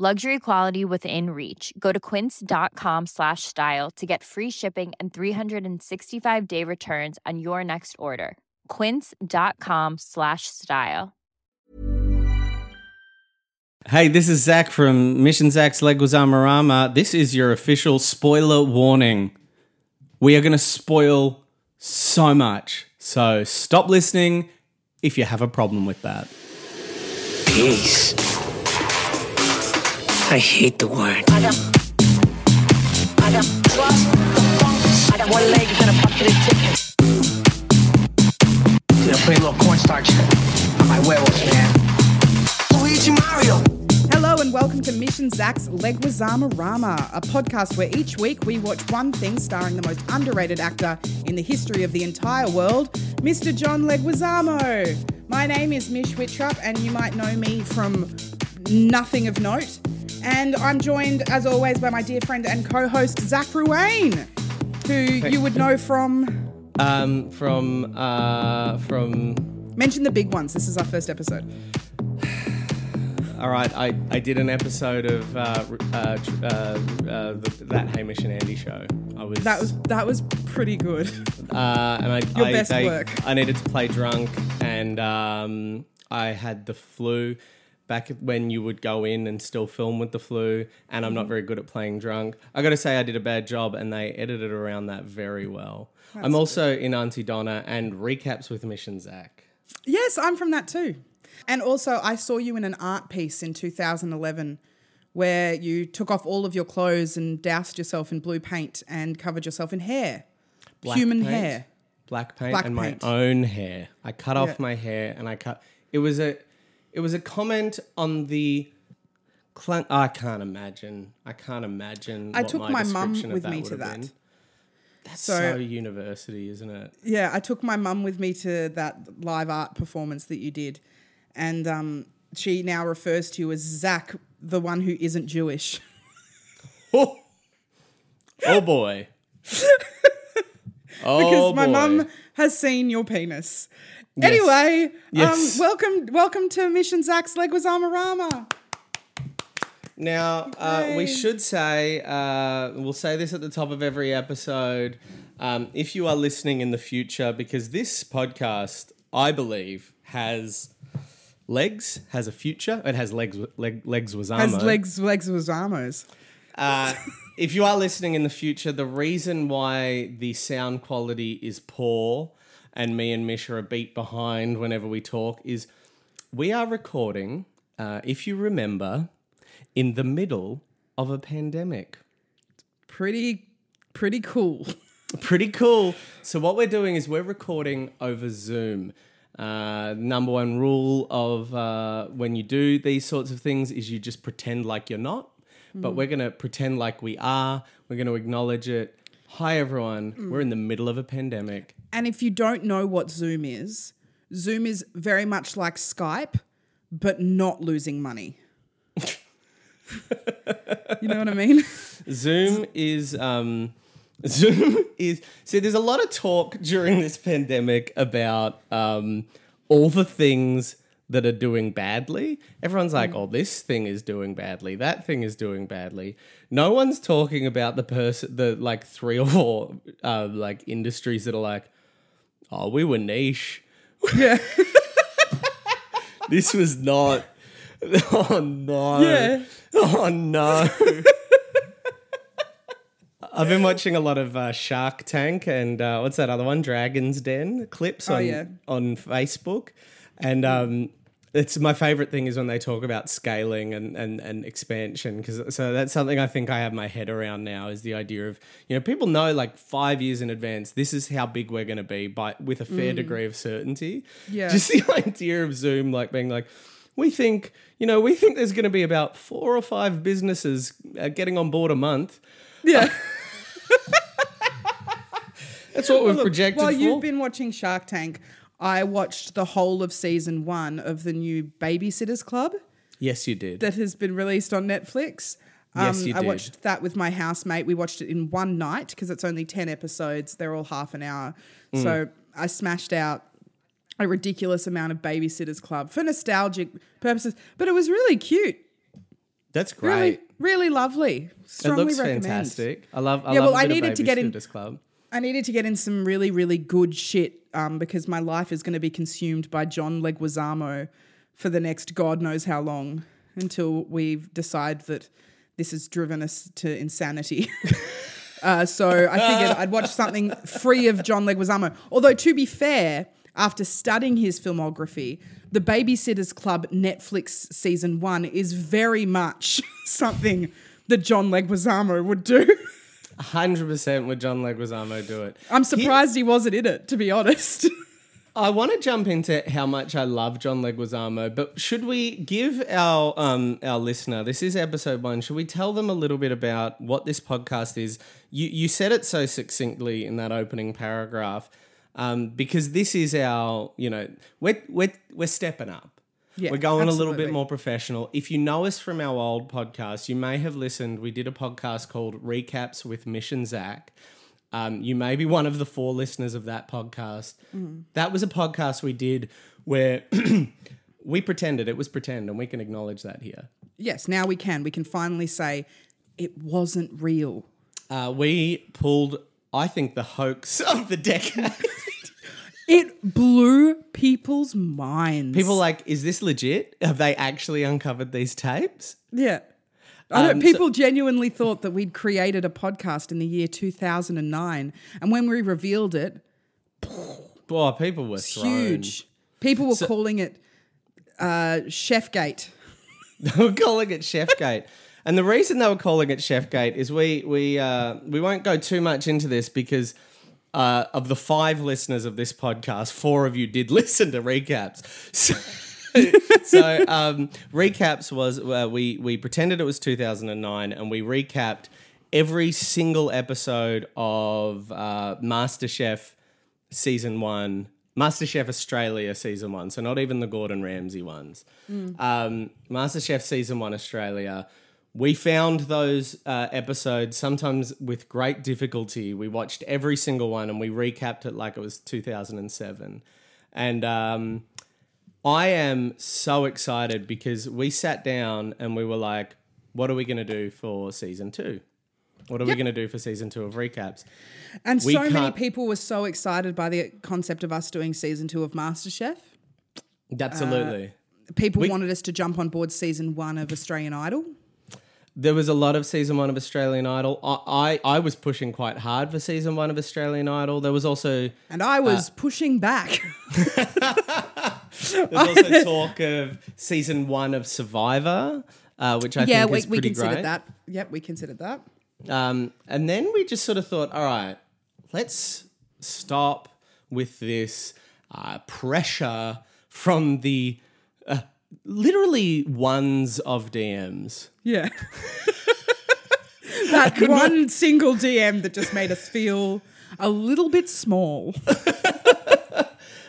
Luxury quality within reach. Go to quince.com slash style to get free shipping and 365 day returns on your next order. Quince.com slash style. Hey, this is Zach from Mish and Zach's Leguizamo-Rama. This is your official spoiler warning. We are going to spoil so much. So stop listening if you have a problem with that. Peace. I hate the word. I got, I got trust, I got one leg and a bucket of chicken. Dude, I put a little cornstarch on my werewolf, man. Luigi Mario. Hello and welcome to Mish and Zach's Leguizamo-Rama, a podcast where each week we watch one thing starring the most underrated actor in the history of the entire world, Mr. John Leguizamo. My name is Mish Wittrup, and you might know me from nothing of note. And I'm joined, as always, by my dear friend and co-host Zach Ruane, who you would know from. Um, from uh, from Mention the big ones. This is our first episode. all right, I, I did an episode of uh, uh, uh, uh, the, that Hamish and Andy show. I was That was that was pretty good. uh, and I, Your I, best they- work. I needed to play drunk, and um, I had the flu. Back when you would go in and still film with the flu, and I'm not very good at playing drunk. I got to say, I did a bad job, and they edited around that very well. I'm also in Aunty Donna and recaps with Mish and Zach. Yes, I'm from that too. And also, I saw you in an art piece in 2011 where you took off all of your clothes and doused yourself in blue paint and covered yourself in hair. Black Human paint, hair. black paint, Black and paint. my own hair. I cut off Yeah. my hair, and I cut. It was a, it was a comment on the. Clan- I can't imagine. I can't imagine. I what took my mum with me to that. been. That's So- so, university, isn't it? Yeah, I took my mum with me to that live art performance that you did. And um, she now refers to you as Zach, the one who isn't Jewish. Oh, oh boy. oh because my boy. mum has seen your penis. Anyway, Yes. Um, welcome welcome to Mish and Zach's Leguizamo-Rama. Now, uh, we should say, uh, we'll say this at the top of every episode. Um, if you are listening in the future, because this podcast, I believe, has legs, has a future. It has legs, leg, legs was Has legs legs with Zamos. Uh, if you are listening in the future, the reason why the sound quality is poor and me and Mish are a beat behind whenever we talk is we are recording, uh, if you remember, in the middle of a pandemic. Pretty pretty cool. Pretty cool. So, what we're doing is we're recording over Zoom. Uh, number one rule of uh, when you do these sorts of things is you just pretend like you're not, but we're going to pretend like we are. We're going to acknowledge it. Hi, everyone. We're in the middle of a pandemic. And if you don't know what Zoom is, Zoom is very much like Skype, but not losing money. you know what I mean? Zoom is um, Zoom is see. There's a lot of talk during this pandemic about um, all the things that are doing badly. Everyone's like, "Oh, this thing is doing badly. That thing is doing badly." No one's talking about the person, the like three or four uh, like industries that are like, "Oh, we were niche. yeah. This was not." Oh no! Yeah. Oh no! I've been watching a lot of uh, Shark Tank and uh, what's that other one? Dragon's Den clips Oh, on yeah. on Facebook, and um, it's my favorite thing is when they talk about scaling and and, and expansion because so that's something I think I have my head around now is the idea of you know people know like five years in advance this is how big we're going to be by with a fair degree of certainty. Mm. Yeah. just the idea of Zoom like being like. We think, you know, we think there's going to be about four or five businesses uh, getting on board a month. Yeah. That's what we've projected While for. you've been watching Shark Tank, I watched the whole of season one of the new Babysitters Club yes, you did. that has been released on Netflix. Um, Yes, you I did. watched that with my housemate. We watched it in one night because it's only 10 episodes. They're all half an hour. Mm. So I smashed out a ridiculous amount of Babysitters Club for nostalgic purposes. But it was really cute. That's great. really really lovely. It looks recommend. fantastic. I love. I Yeah, love well, I needed to get in- Club. I needed to get in some really, really good shit um, because my life is going to be consumed by John Leguizamo for the next God knows how long until we decide that this has driven us to insanity. uh, so I figured I'd watch something free of John Leguizamo. Although, to be fair, after studying his filmography, the Babysitters Club Netflix season one is very much something that John Leguizamo would do. Hundred percent would John Leguizamo do it. I'm surprised he wasn't in it, to be honest. I want to jump into how much I love John Leguizamo, but should we give our um, our listener this is episode one? Should we tell them a little bit about what this podcast is? You you said it so succinctly in that opening paragraph, um, because this is our you know we're we're we're stepping up. Yeah, we're going a little bit more professional. If you know us from our old podcast, you may have listened. We did a podcast called Recaps with Mish and Zach. Um, you may be one of the four listeners of that podcast. Mm. That was a podcast we did where we pretended it was pretend, and we can acknowledge that here. Yes, now we can. We can finally say it wasn't real. Uh, we pulled, I think, the hoax of the decade. It blew people's minds. People like, is this legit? Have they actually uncovered these tapes? yeah. I don't, Um, so- people genuinely thought that we'd created a podcast in the year 2009. And when we revealed it, Boy, people were it's huge. People were calling it uh, Chefgate. They were calling it Chefgate. And the reason they were calling it Chefgate is we we uh, we won't go too much into this because uh, of the five listeners of this podcast, four of you did listen to recaps. So, so um, recaps was uh, we we pretended it was 2009 and we recapped every single episode of uh, MasterChef season one, MasterChef Australia season one. So not even the Gordon Ramsay ones. Um, MasterChef season one Australia. We found those uh, episodes sometimes with great difficulty. We watched every single one and we recapped it like it was 2007. And um, I am so excited because we sat down and we were like, what are we going to do for season two? What are we going to do for season two of recaps? And We so many can't- people were so excited by the concept of us doing season two of MasterChef. Absolutely. People We- wanted us to jump on board season one of Australian Idol. There was a lot of season one of Australian Idol. I, I, I was pushing quite hard for season one of Australian Idol. There was also And I Uh, was pushing back. there was also talk of season one of Survivor, uh, which I yeah, think we, is we considered great. that. Yep, we considered that. Um, and then we just sort of thought, all right, let's stop with this uh, pressure from the uh, literally ones of DMs. Yeah. that one single DM that just made us feel a little bit small.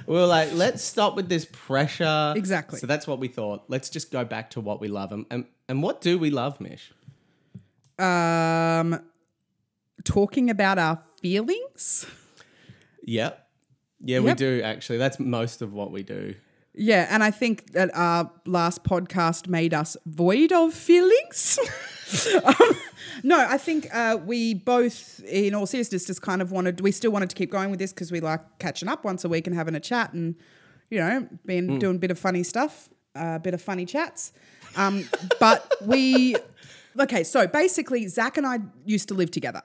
We were like, let's stop with this pressure. Exactly. So that's what we thought. Let's just go back to what we love. And, and, and what do we love, Mish? Um, talking about our feelings. Yep. Yeah, we do actually. That's most of what we do. Yeah, and I think that our last podcast made us void of feelings. um, no, I think uh, we both, in all seriousness, just kind of wanted. We still wanted to keep going with this because we like catching up once a week and having a chat, and you know, been doing a bit of funny stuff, uh, a bit of funny chats. Um, but we, okay, so basically, Zach and I used to live together,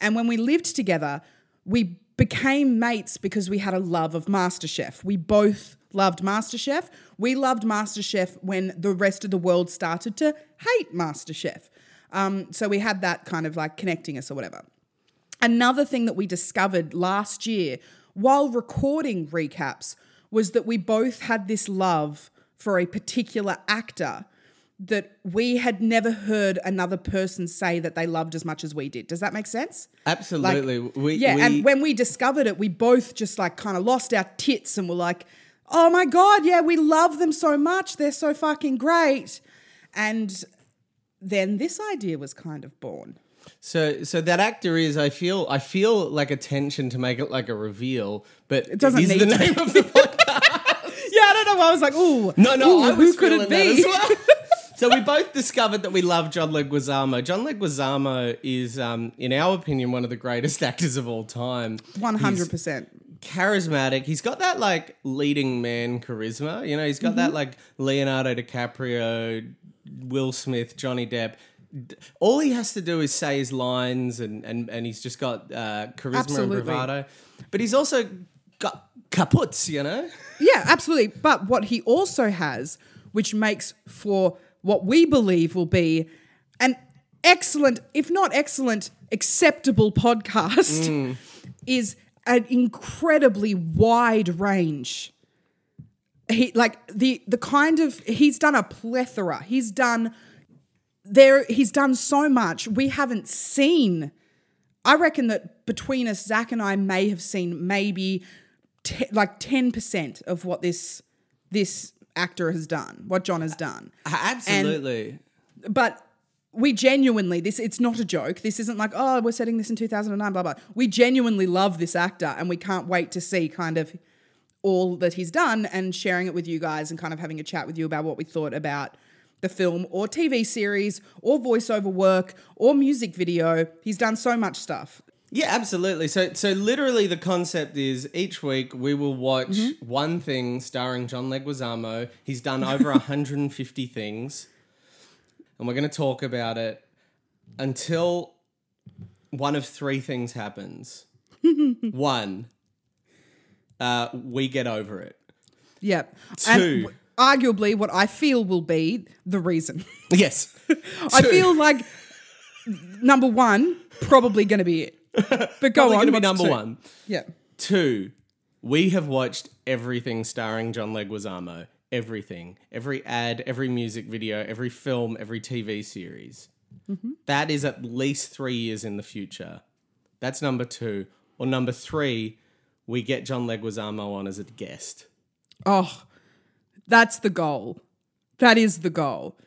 and when we lived together, we became mates because we had a love of MasterChef. We both loved MasterChef. We loved MasterChef when the rest of the world started to hate MasterChef. Um, so we had that kind of like connecting us or whatever. Another thing that we discovered last year while recording recaps was that we both had this love for a particular actor that we had never heard another person say that they loved as much as we did. Does that make sense? Like, Absolutely. we, yeah, we, and when we discovered it, we both just like kind of lost our tits and were like, "Oh my god, yeah, we love them so much. They're so fucking great." And then this idea was kind of born. So, so that actor is. I feel. I feel like a tension to make it like a reveal, but it doesn't is need the name of the podcast. Yeah, I don't know. I was like, "Ooh, No, no, ooh, I was who could it be?" well. so we both discovered that we love John Leguizamo. John Leguizamo is, um, in our opinion, one of the greatest actors of all time. One hundred percent. Charismatic. He's got that like leading man charisma. You know, he's got that Mm-hmm. like Leonardo DiCaprio, Will Smith, Johnny Depp. All he has to do is say his lines, and and, and he's just got uh, charisma Absolutely. and bravado. But he's also got kaputs, you know. Yeah, absolutely. But what he also has, which makes for what we believe will be an excellent, if not excellent, acceptable podcast, is an incredibly wide range. He like the the kind of he's done a plethora. He's done there he's done so much we haven't seen. I reckon that between us, Zach and I may have seen maybe te- like ten percent of what this this actor has done, what John has done. Absolutely. But we genuinely this it's not a joke. This isn't like oh we're setting this in two thousand and nine blah blah. We genuinely love this actor and we can't wait to see kind of all that he's done and sharing it with you guys and kind of having a chat with you about what we thought about the film or TV series or voiceover work or music video. He's done so much stuff. Yeah, absolutely. So, so literally, the concept is each week we will watch Mm-hmm. one thing starring John Leguizamo. He's done over 150 things, and we're going to talk about it until one of three things happens. one, uh, we get over it. Yep. Two. And arguably what I feel will be the reason. Yes, I Two. feel like number one, probably going to be it. But go on. going to be number two? one. Yeah. Two, we have watched everything starring John Leguizamo. Everything. Every ad, every music video, every film, every TV series. Mm-hmm. That is at least three years in the future. That's number two. Or number three, we get John Leguizamo on as a guest. Oh, that's the goal. That is the goal.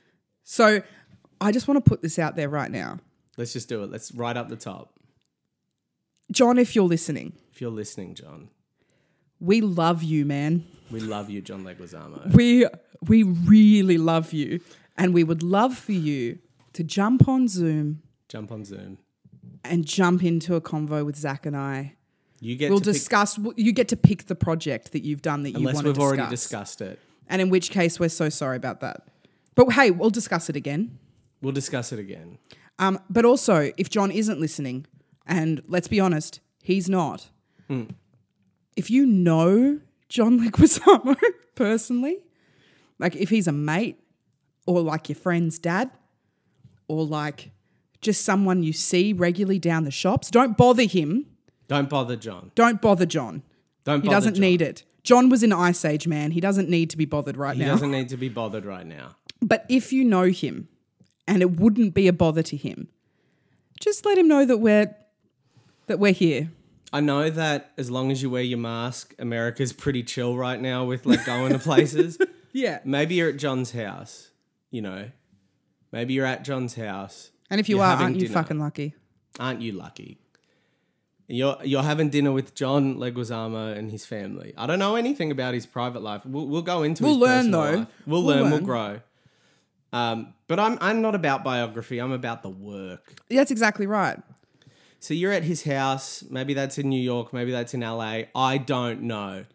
So I just want to put this out there right now. Let's just do it. Let's right up the top. John, if you're listening, If you're listening, John, we love you, man. we love you, John Leguizamo. We we really love you. And we would love for you to jump on Zoom Jump on Zoom. and jump into a convo with Zach and I. You get We'll to pick- discuss. You get to pick the project that you've done that you want to discuss. Unless we've already discussed it. And in which case, we're so sorry about that. But hey, we'll discuss it again. We'll discuss it again. Um, but also, if John isn't listening, and let's be honest, he's not. If you know John Leguizamo personally, like if he's a mate, or like your friend's dad, or like just someone you see regularly down the shops, don't bother him. Don't bother John. Don't bother John. Don't He bother doesn't John. need it. John was in Ice Age, man. He doesn't need to be bothered right now. He now. doesn't need to be bothered right now. But if you know him and it wouldn't be a bother to him, just let him know that we're that we're here. I know that as long as you wear your mask, America's pretty chill right now with like going to places. Yeah. Maybe you're at John's house, you know. Maybe you're at John's house. And if you You're are, having aren't you dinner. fucking lucky? Aren't you lucky? You're you're having dinner with John Leguizamo and his family. I don't know anything about his private life. We'll, we'll go into. We'll his learn, personal though. life. We'll, We'll learn. We'll learn. grow. Um, but I'm I'm not about biography. I'm about the work. That's exactly right. So you're at his house. Maybe that's in New York. Maybe that's in LA. I don't know.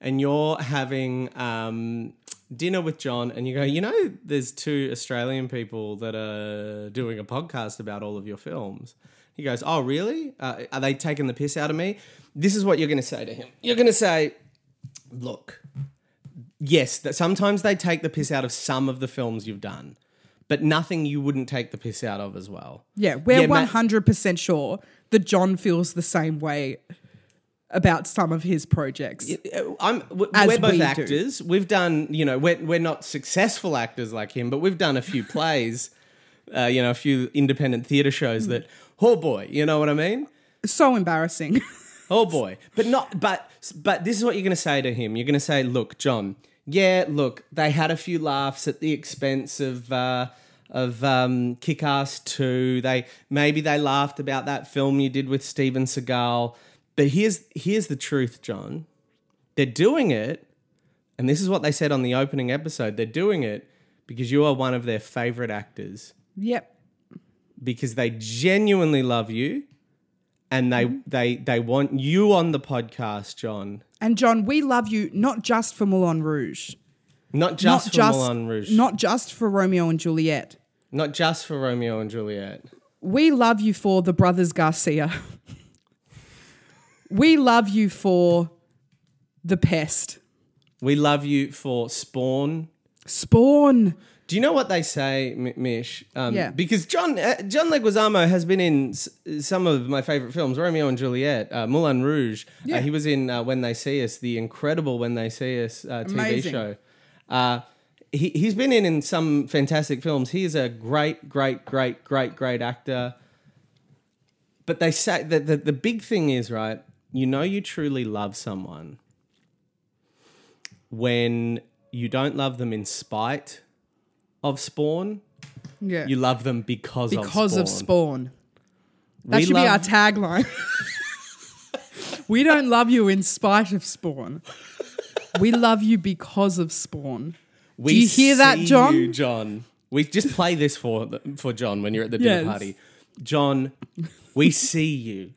And you're having um, dinner with John, and you go, you know, there's two Australian people that are doing a podcast about all of your films. He goes, oh, really? Uh, are they taking the piss out of me? This is what you're going to say to him. You're going to say, look, yes, that sometimes they take the piss out of some of the films you've done, but nothing you wouldn't take the piss out of as well. Yeah, we're Yeah, hundred percent sure that John feels the same way about some of his projects. Uh, I'm. we're both we do. actors. We've done. You know, we're we're not successful actors like him, but we've done a few plays. Uh, you know, a few independent theatre shows that. Oh boy, you know what I mean? So embarrassing. Oh boy, but not. But but this is what you're going to say to him. You're going to say, "Look, John. Yeah, look, they had a few laughs at the expense of." Uh, of um, Kick-Ass 2. They maybe they laughed about that film you did with Steven Seagal. But here's here's the truth, John. They're doing it, and this is what they said on the opening episode. They're doing it because you are one of their favorite actors. yep. Because they genuinely love you and they mm-hmm. they they want you on the podcast, John. And John, we love you not just for Moulin Rouge. Not just not for just Moulin Rouge. not just for Romeo and Juliet. Not just for Romeo and Juliet. We love you for the Brothers Garcia. we love you for the Pest. We love you for Spawn. Spawn. Do you know what they say, M- Mish? Um, Yeah. Because John uh, John Leguizamo has been in s- some of my favorite films, Romeo and Juliet, uh, Moulin Rouge. Yeah. Uh, he was in uh, When They See Us, the incredible When They See Us uh, TV Amazing. show. Uh, he, he's been in, in some fantastic films. He is a great, great, great, great, great actor. But they say that the, the big thing is, right, you know you truly love someone when you don't love them in spite of Spawn. Yeah. You love them because, because of Spawn. That We should be our tagline. we don't love you in spite of Spawn. We love you because of Spawn. We Do you hear that, see John? you, John. We just play this for the- for John when you're at the dinner Yes. party. John, we see you.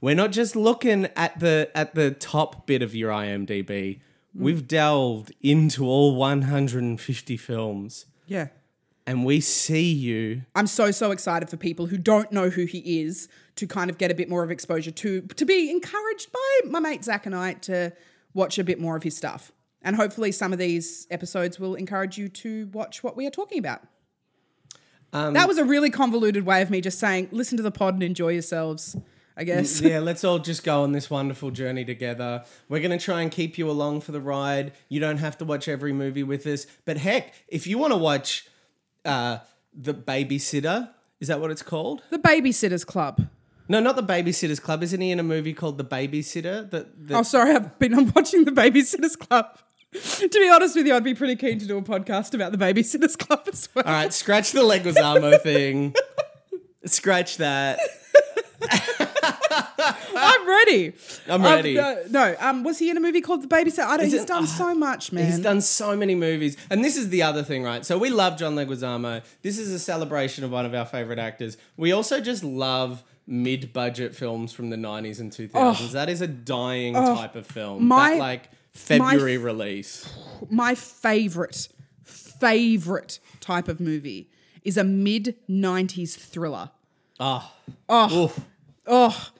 We're not just looking at the at the top bit of your IMDb. Mm. We've delved into all 150 films, Yeah. and we see you. I'm so so excited for people who don't know who he is to kind of get a bit more of exposure to to be encouraged by my mate Zach and I to watch a bit more of his stuff. And hopefully some of these episodes will encourage you to watch what we are talking about. Um, that was a really convoluted way of me just saying, listen to the pod and enjoy yourselves, I guess. yeah, let's all just go on this wonderful journey together. We're going to try and keep you along for the ride. You don't have to watch every movie with us. But heck, if you want to watch uh, The Babysitter, is that what it's called? The Babysitters Club. No, not The Babysitter's Club. Isn't he in a movie called The Babysitter? That, that Oh, sorry, I've been I'm watching the Babysitters Club. to be honest with you, I'd be pretty keen to do a podcast about the Babysitters Club as well. All right, scratch the Leguizamo thing. Scratch that. I'm ready. I'm Um, ready. no, no, um, was he in a movie called The Babysitter? I don't. Is He's it- done uh, so much, man. He's done so many movies. And this is the other thing, right? So we love John Leguizamo. This is a celebration of one of our favorite actors. We also just love mid-budget films from the 90s and 2000s. that is a dying type of film. Oh. my- that like February release. My favorite, favorite type of movie is a mid '90s thriller. Ah. Oh, oh,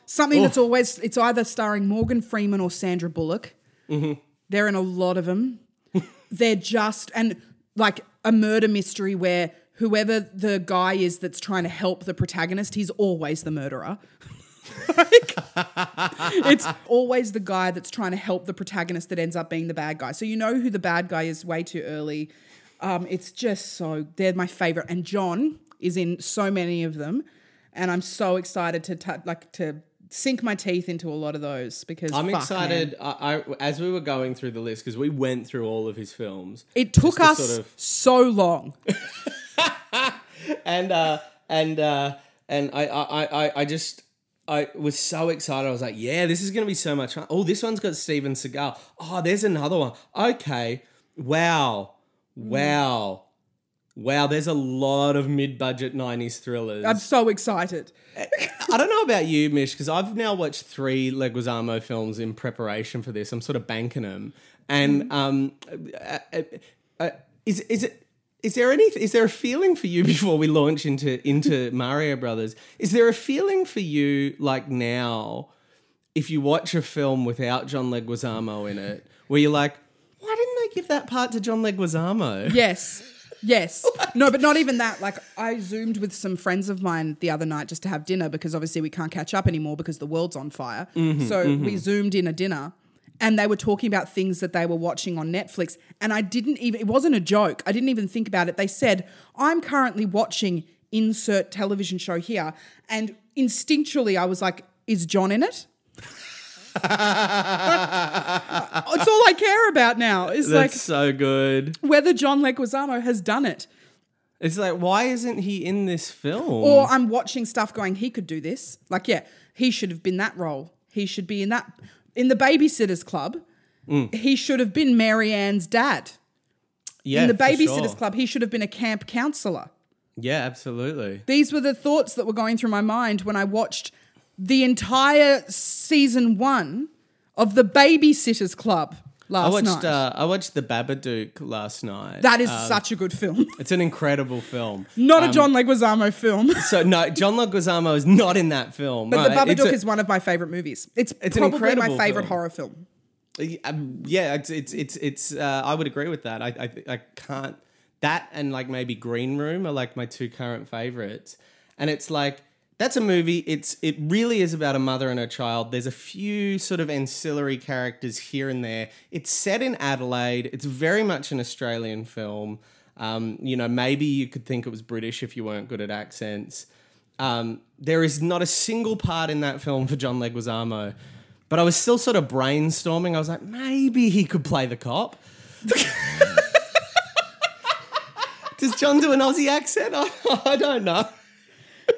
something that's always it's either starring Morgan Freeman or Sandra Bullock. Mm-hmm. They're in a lot of them. They're just and like a murder mystery where whoever the guy is that's trying to help the protagonist, he's always the murderer. Like, it's always the guy that's trying to help the protagonist that ends up being the bad guy. So you know who the bad guy is way too early. Um, it's just so they're my favorite, and John is in so many of them, and I'm so excited to t- like to sink my teeth into a lot of those because I'm fuck, excited. I, I as we were going through the list because we went through all of his films. It took to us sort of- so long. and uh and uh and I I I I just I was so excited. I was like, yeah, this is gonna be so much fun. Oh, this one's got Steven Seagal. Oh, there's another one. Okay. Wow. Wow. Wow, there's a lot of mid-budget 90s thrillers. I'm so excited. I don't know about you, Mish, because I've now watched three Leguizamo films in preparation for this. I'm sort of banking them. And um, uh, uh, uh, is is it is there any is there a feeling for you before we launch into into Mario Brothers? Is there a feeling for you like now if you watch a film without John Leguizamo in it, where you're like, why didn't they give that part to John Leguizamo? Yes. Yes. No, but not even that. Like, I zoomed with some friends of mine the other night just to have dinner because obviously we can't catch up anymore because the world's on fire. Mm-hmm, so we zoomed in a dinner and they were talking about things that they were watching on Netflix. And I didn't even, it wasn't a joke. I didn't even think about it. They said, I'm currently watching insert television show here. And instinctually, I was like, is John in it? it's all I care about now. Is like so good. whether John Leguizamo has done it. It's like, why isn't he in this film? Or I'm watching stuff going, he could do this. Like, yeah, he should have been that role. He should be in that. In the Babysitters Club, Mm. he should have been Mary Anne's dad. yeah, in the for Babysitters sure. Club, he should have been a camp counselor. Yeah, absolutely. These were the thoughts that were going through my mind when I watched the entire season one of the Babysitters Club last I watched night. uh, I watched The Babadook last night. that is Um, such a good film. It's an incredible film. Not Um, a John Leguizamo film. So no, John Leguizamo is not in that film. But? The Babadook a- is one of my favorite movies. It's, It's an probably my favorite film. horror film. Um, yeah, it's it's it's, it's uh, I would agree with that. I, I I can't that and like maybe Green Room are like my two current favorites, and it's like that's a movie. It's it really is about a mother and a child. There's a few sort of ancillary characters here and there. It's set in Adelaide. It's very much an Australian film. Um, you know, maybe you could think it was British if you weren't good at accents. Um, there is not a single part in that film for John Leguizamo, but I was still sort of brainstorming. I was like, maybe he could play the cop. Does John do an Aussie accent? I, I don't know.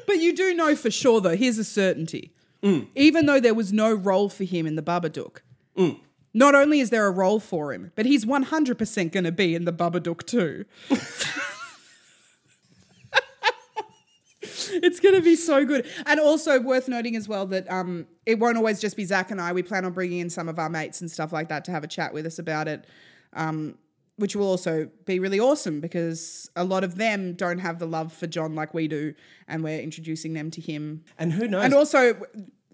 But you do know for sure, though, here's a certainty. Mm. Even though there was no role for him in the Babadook, Mm. not only is there a role for him, but he's 100% going to be in the Babadook too. it's going to be so good. And also worth noting as well that um, it won't always just be Zach and I. We plan on bringing in some of our mates and stuff like that to have a chat with us about it. Um, which will also be really awesome because a lot of them don't have the love for John like we do, and we're introducing them to him. And who knows? And also,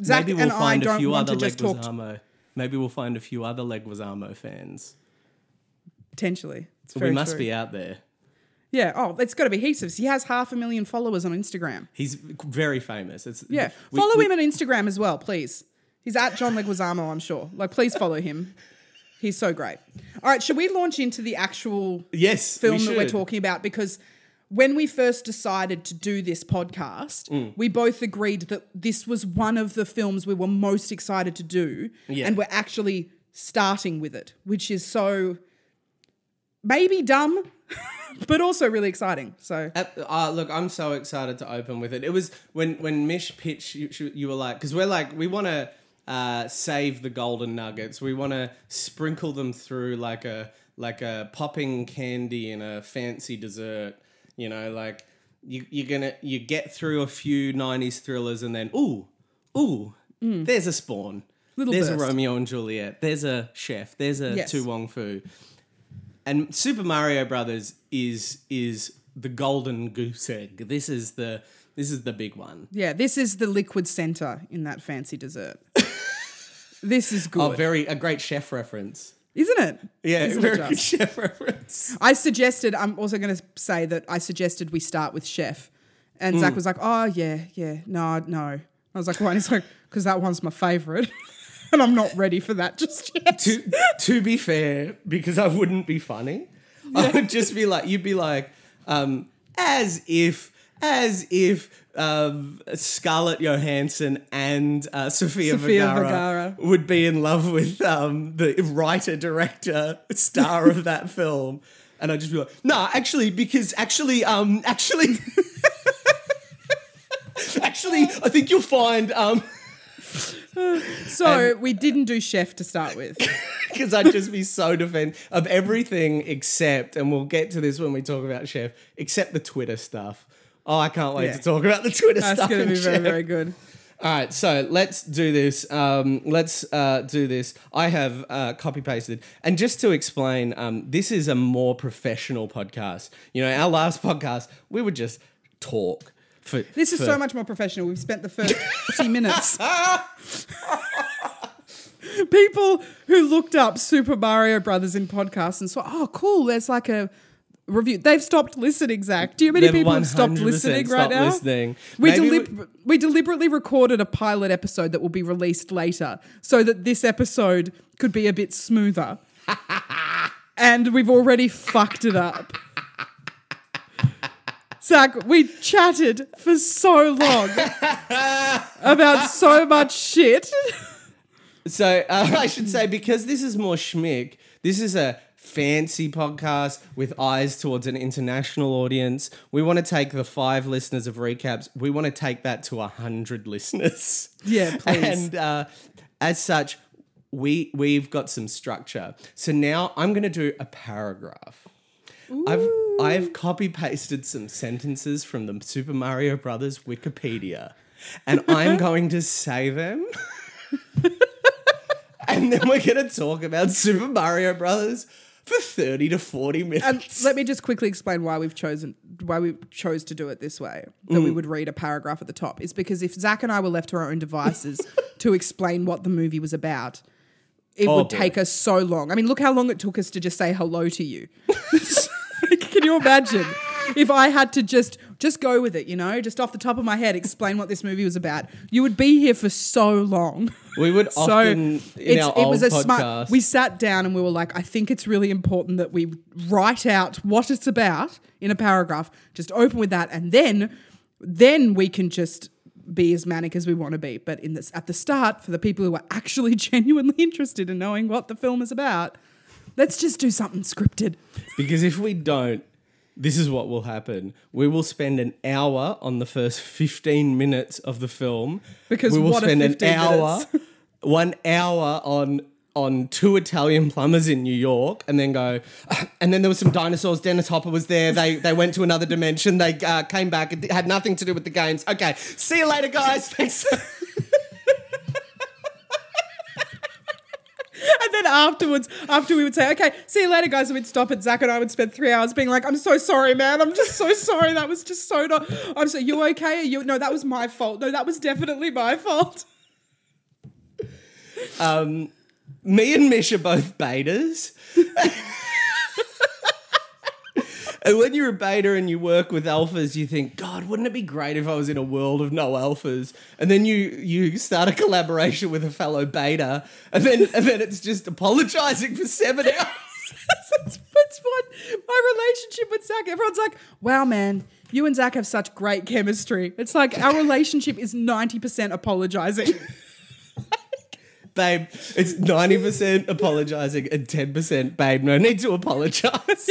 Zach maybe we'll and I find a don't few want other to just talk. Leguizamo. Maybe we'll find a few other Leguizamo fans. Potentially, it's we very must true. be out there. Yeah. Oh, it's got to be heaps of. He has half a million followers on Instagram. He's very famous. It's Yeah. we- follow we- him on Instagram as well, please. He's at John Leguizamo, I'm sure. Like, please follow him. He's so great. All right, should we launch into the actual Yes, film we that we're talking about? Because when we first decided to do this podcast, Mm. we both agreed that this was one of the films we were most excited to do. Yeah. And we're actually starting with it, which is so maybe dumb, but also really exciting. So Uh, uh, look, I'm so excited to open with it. It was when when Mish pitched, you, you- you were like, because we're like, we want to uh, save the golden nuggets. We want to sprinkle them through like a like a popping candy in a fancy dessert. You know, like you, you're gonna you get through a few '90s thrillers and then ooh, ooh, there's a Spawn. Mm. Little there's a. Romeo and Juliet. There's a Chef. There's a Yes. To Wong Foo and Super Mario Brothers is is the golden goose egg. This is the this is the big one. yeah, this is the liquid center in that fancy dessert. this is good. Oh, very a great chef reference. Isn't it? Yeah, Isn't it very just? good chef reference. I suggested, I'm also going to say that I suggested we start with Chef. And Zach was like, oh, yeah, yeah, no, no. I was like, why? And he's like, because that one's my favorite. and I'm not ready for that just yet. To to be fair, because I wouldn't be funny, I would just be like, you'd be like, um, as if as if um, Scarlett Johansson and uh, Sofia, Sofia Vergara, Vergara. would be in love with um, the writer, director, star of that film. And I'd just be like, nah, actually, because actually, um, actually, actually, I think you'll find, um, So we didn't do Chef to start with. because I'd just be so defend of everything except, and we'll get to this when we talk about Chef, except the Twitter stuff. Oh, I can't wait Yeah. to talk about the Twitter That's stuff. going to be very, very good. All right, so let's do this. Um, let's uh, do this. I have uh, copy pasted, and just to explain, um, this is a more professional podcast. You know, our last podcast, we would just talk. For, This is for- so much more professional. We've spent the first 40 minutes. People who looked up Super Mario Brothers in podcasts and saw, oh, cool, there's like a review. They've stopped listening, Zach. Do you know many people have stopped 100% listening right now? listening. We, Maybe delib- we deliberately recorded a pilot episode that will be released later so that this episode could be a bit smoother. and we've already fucked it up. Zach, we chatted for so long about so much shit. So uh, I should say because this is more schmick. This is a fancy podcast with eyes towards an international audience. We want to take the five listeners of recaps. We want to take that to a hundred listeners. Yeah, please. And uh, as such, we we've got some structure. So now I'm going to do a paragraph. I've I've copy pasted some sentences from the Super Mario Brothers Wikipedia, and I'm going to say them. and then we're going to talk about Super Mario Brothers for 30 to 40 minutes. And let me just quickly explain why we've chosen why we chose to do it this way. That Mm. we would read a paragraph at the top is because if Zach and I were left to our own devices to explain what the movie was about, it Oh, would boy. take us so long. I mean, look how long it took us to just say hello to you. Can you imagine if I had to just just go with it? You know, just off the top of my head, explain what this movie was about. You would be here for so long. we would So often, in our it old was a podcast, smart. We sat down and we were like, I think it's really important that we write out what it's about in a paragraph. Just open with that, and then then we can just be as manic as we want to be. But in this, at the start, for the people who are actually genuinely interested in knowing what the film is about, let's just do something scripted. because if we don't, this is what will happen. We will spend an hour on the first 15 minutes of the film. Because we will spend an hour, minutes? one hour on on two Italian plumbers in New York, and then go. And then there was some dinosaurs. Dennis Hopper was there. They they went to another dimension. They uh, came back. It had nothing to do with the games. Okay, see you later, guys. Thanks. And then afterwards, after we would say, okay, see you later, guys, and we'd stop it. Zach and I would spend three hours being like, I'm so sorry, man. I'm just so sorry. That was just so not. I'm so, you okay? Are you, no, that was my fault. No, that was definitely my fault. Um, me and Mish are both betas. and when you're a beta and you work with alphas, you think, God, wouldn't it be great if I was in a world of no alphas? And then you you start a collaboration with a fellow beta, and then and then it's just apologizing for seven hours. that's, that's what my relationship with Zach. Everyone's like, wow, man, you and Zach have such great chemistry. It's like our relationship is 90% apologizing. Babe, it's 90% apologizing and 10% babe, no need to apologize.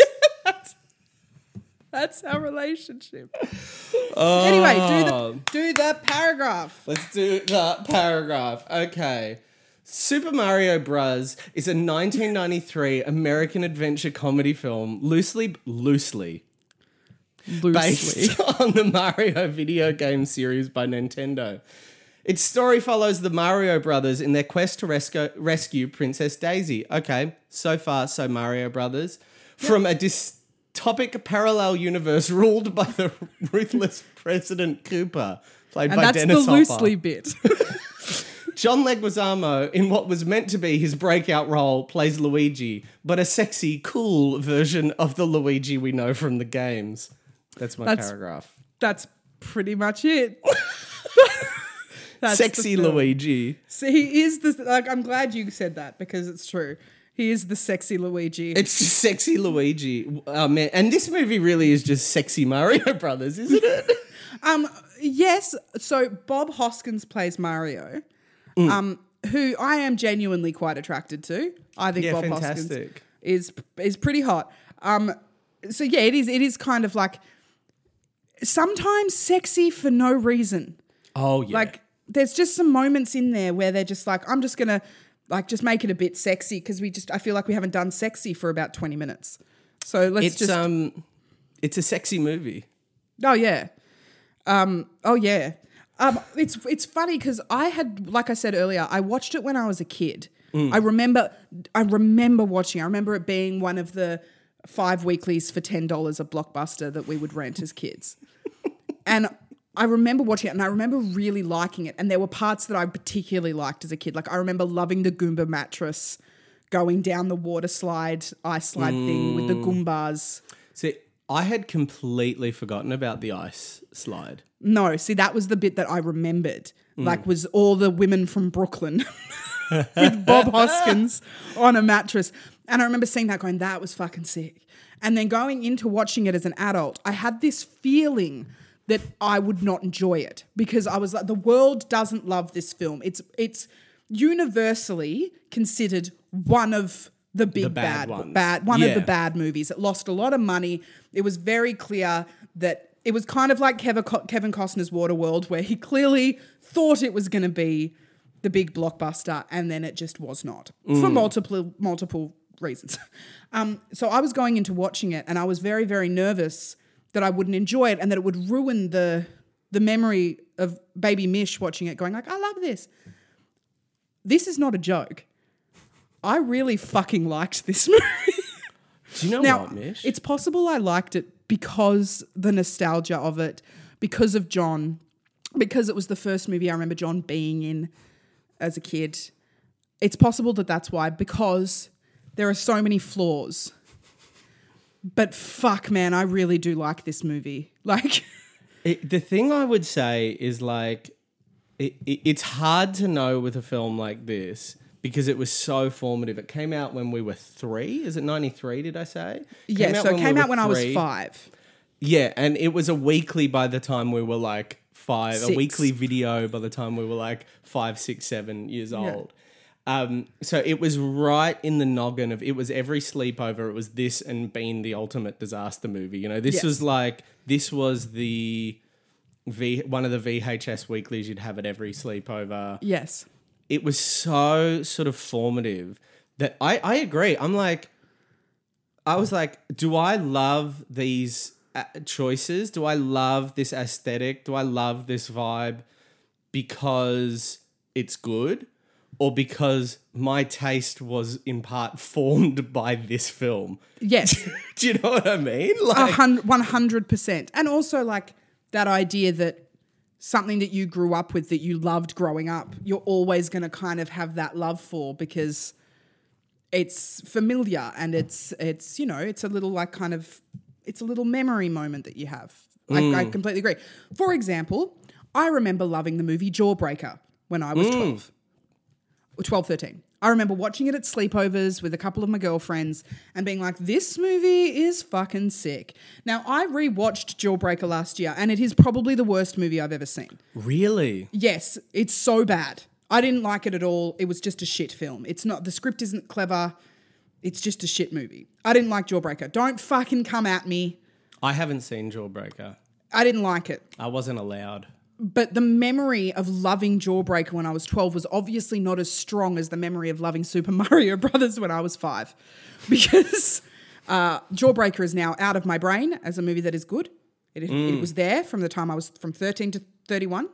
That's our relationship. Oh. Anyway, do the do the paragraph. Let's do the paragraph. Okay. Super Mario Bros. is a 1993 American adventure comedy film, loosely loosely Loosely. based on the Mario video game series by Nintendo. Its story follows the Mario brothers in their quest to rescue, rescue Princess Daisy. Okay, so far, so Mario Brothers. From a dystopic parallel universe ruled by the ruthless President Cooper, played And by that's Dennis the Hopper. loosely bit. John Leguizamo, in what was meant to be his breakout role, plays Luigi, but a sexy, cool version of the Luigi we know from the games. That's my That's- paragraph. That's pretty much it. That's the Sexy film. Luigi. So he is the like. I'm glad you said that because it's true. He is the sexy Luigi. It's just sexy Luigi. Oh man, and this movie really is just sexy Mario Brothers, isn't it? um, yes. So Bob Hoskins plays Mario, Mm. um, who I am genuinely quite attracted to. I think Yeah, Bob Hoskins is is pretty hot. Um, so yeah, it is. It is kind of like sometimes sexy for no reason. Oh yeah. Like there's just some moments in there where they're just like, I'm just gonna like just make it a bit sexy because we just I feel like we haven't done sexy for about 20 minutes. So let's it's just um it's a sexy movie. Oh yeah. Um oh yeah. Um it's it's funny cuz I had like I said earlier, I watched it when I was a kid. I remember I remember watching. I remember it being one of the five weeklies for $10 a blockbuster that we would rent as kids. and I remember watching it and I remember really liking it. And there were parts that I particularly liked as a kid. Like I remember loving the Goomba mattress, going down the water slide, ice slide thing with the Goombas. See, I had completely forgotten about the ice slide. No, see, that was the bit that I remembered. Mm. Like, was all the women from Brooklyn with Bob Hoskins on a mattress. And I remember seeing that going, that was fucking sick. And then going into watching it as an adult, I had this feeling that I would not enjoy it because I was like, the world doesn't love this film. It's it's universally considered one of the big bad bad, ones. bad one of the bad movies. It lost a lot of money. It was very clear that it was kind of like Kevin, Co- Kevin Costner's Waterworld, where he clearly thought it was going to be the big blockbuster, and then it just was not for multiple multiple reasons. Um, so I was going into watching it, and I was very very nervous that I wouldn't enjoy it, and that it would ruin the the memory of baby Mish watching it, going like, "I love this." This is not a joke. I really fucking liked this movie. Do you know Now, what, Mish? it's possible I liked it because the nostalgia of it, because of John, because it was the first movie I remember John being in as a kid. It's possible that that's why, because there are so many flaws. But fuck, man, I really do like this movie. Like, It, the thing I would say is like, it, it, it's hard to know with a film like this because it was so formative. It came out when we were three. Is it 93, did I say? yeah, so it came were out when I was five. Yeah, and it was a weekly by the time we were like five, Six. a weekly video by the time we were like five, six, seven years old. Um, so it was right in the noggin of it was every sleepover. It was this and being the ultimate disaster movie. You know, this Yes. was like this was the V one of the VHS weeklies you'd have at every sleepover Yes. it was so sort of formative that I, I agree. I'm like, I was like, do I love these uh, choices? Do I love this aesthetic? Do I love this vibe because it's good? Or because my taste was in part formed by this film? Yes. Do you know what I mean? Like, 100%. And also, like, that idea that something that you grew up with, that you loved growing up, you're always going to kind of have that love for because it's familiar and it's, it's, you know, it's a little like kind of, it's a little memory moment that you have. I, I mm. completely agree. For example, I remember loving the movie Jawbreaker when I was mm. 12. Or 12, 13. I remember watching it at sleepovers with a couple of my girlfriends and being like, this movie is fucking sick. Now, I rewatched Jawbreaker last year and it is probably the worst movie I've ever seen. really? Yes, it's so bad. I didn't like it at all. It was just a shit film. It's not, the script isn't clever. It's just a shit movie. I didn't like Jawbreaker. Don't fucking come at me. I haven't seen Jawbreaker. I didn't like it. I wasn't allowed. But the memory of loving Jawbreaker when I was 12 was obviously not as strong as the memory of loving Super Mario Brothers when I was five. Because uh, Jawbreaker is now out of my brain as a movie that is good. It, it was there from the time I was from 13 to 31.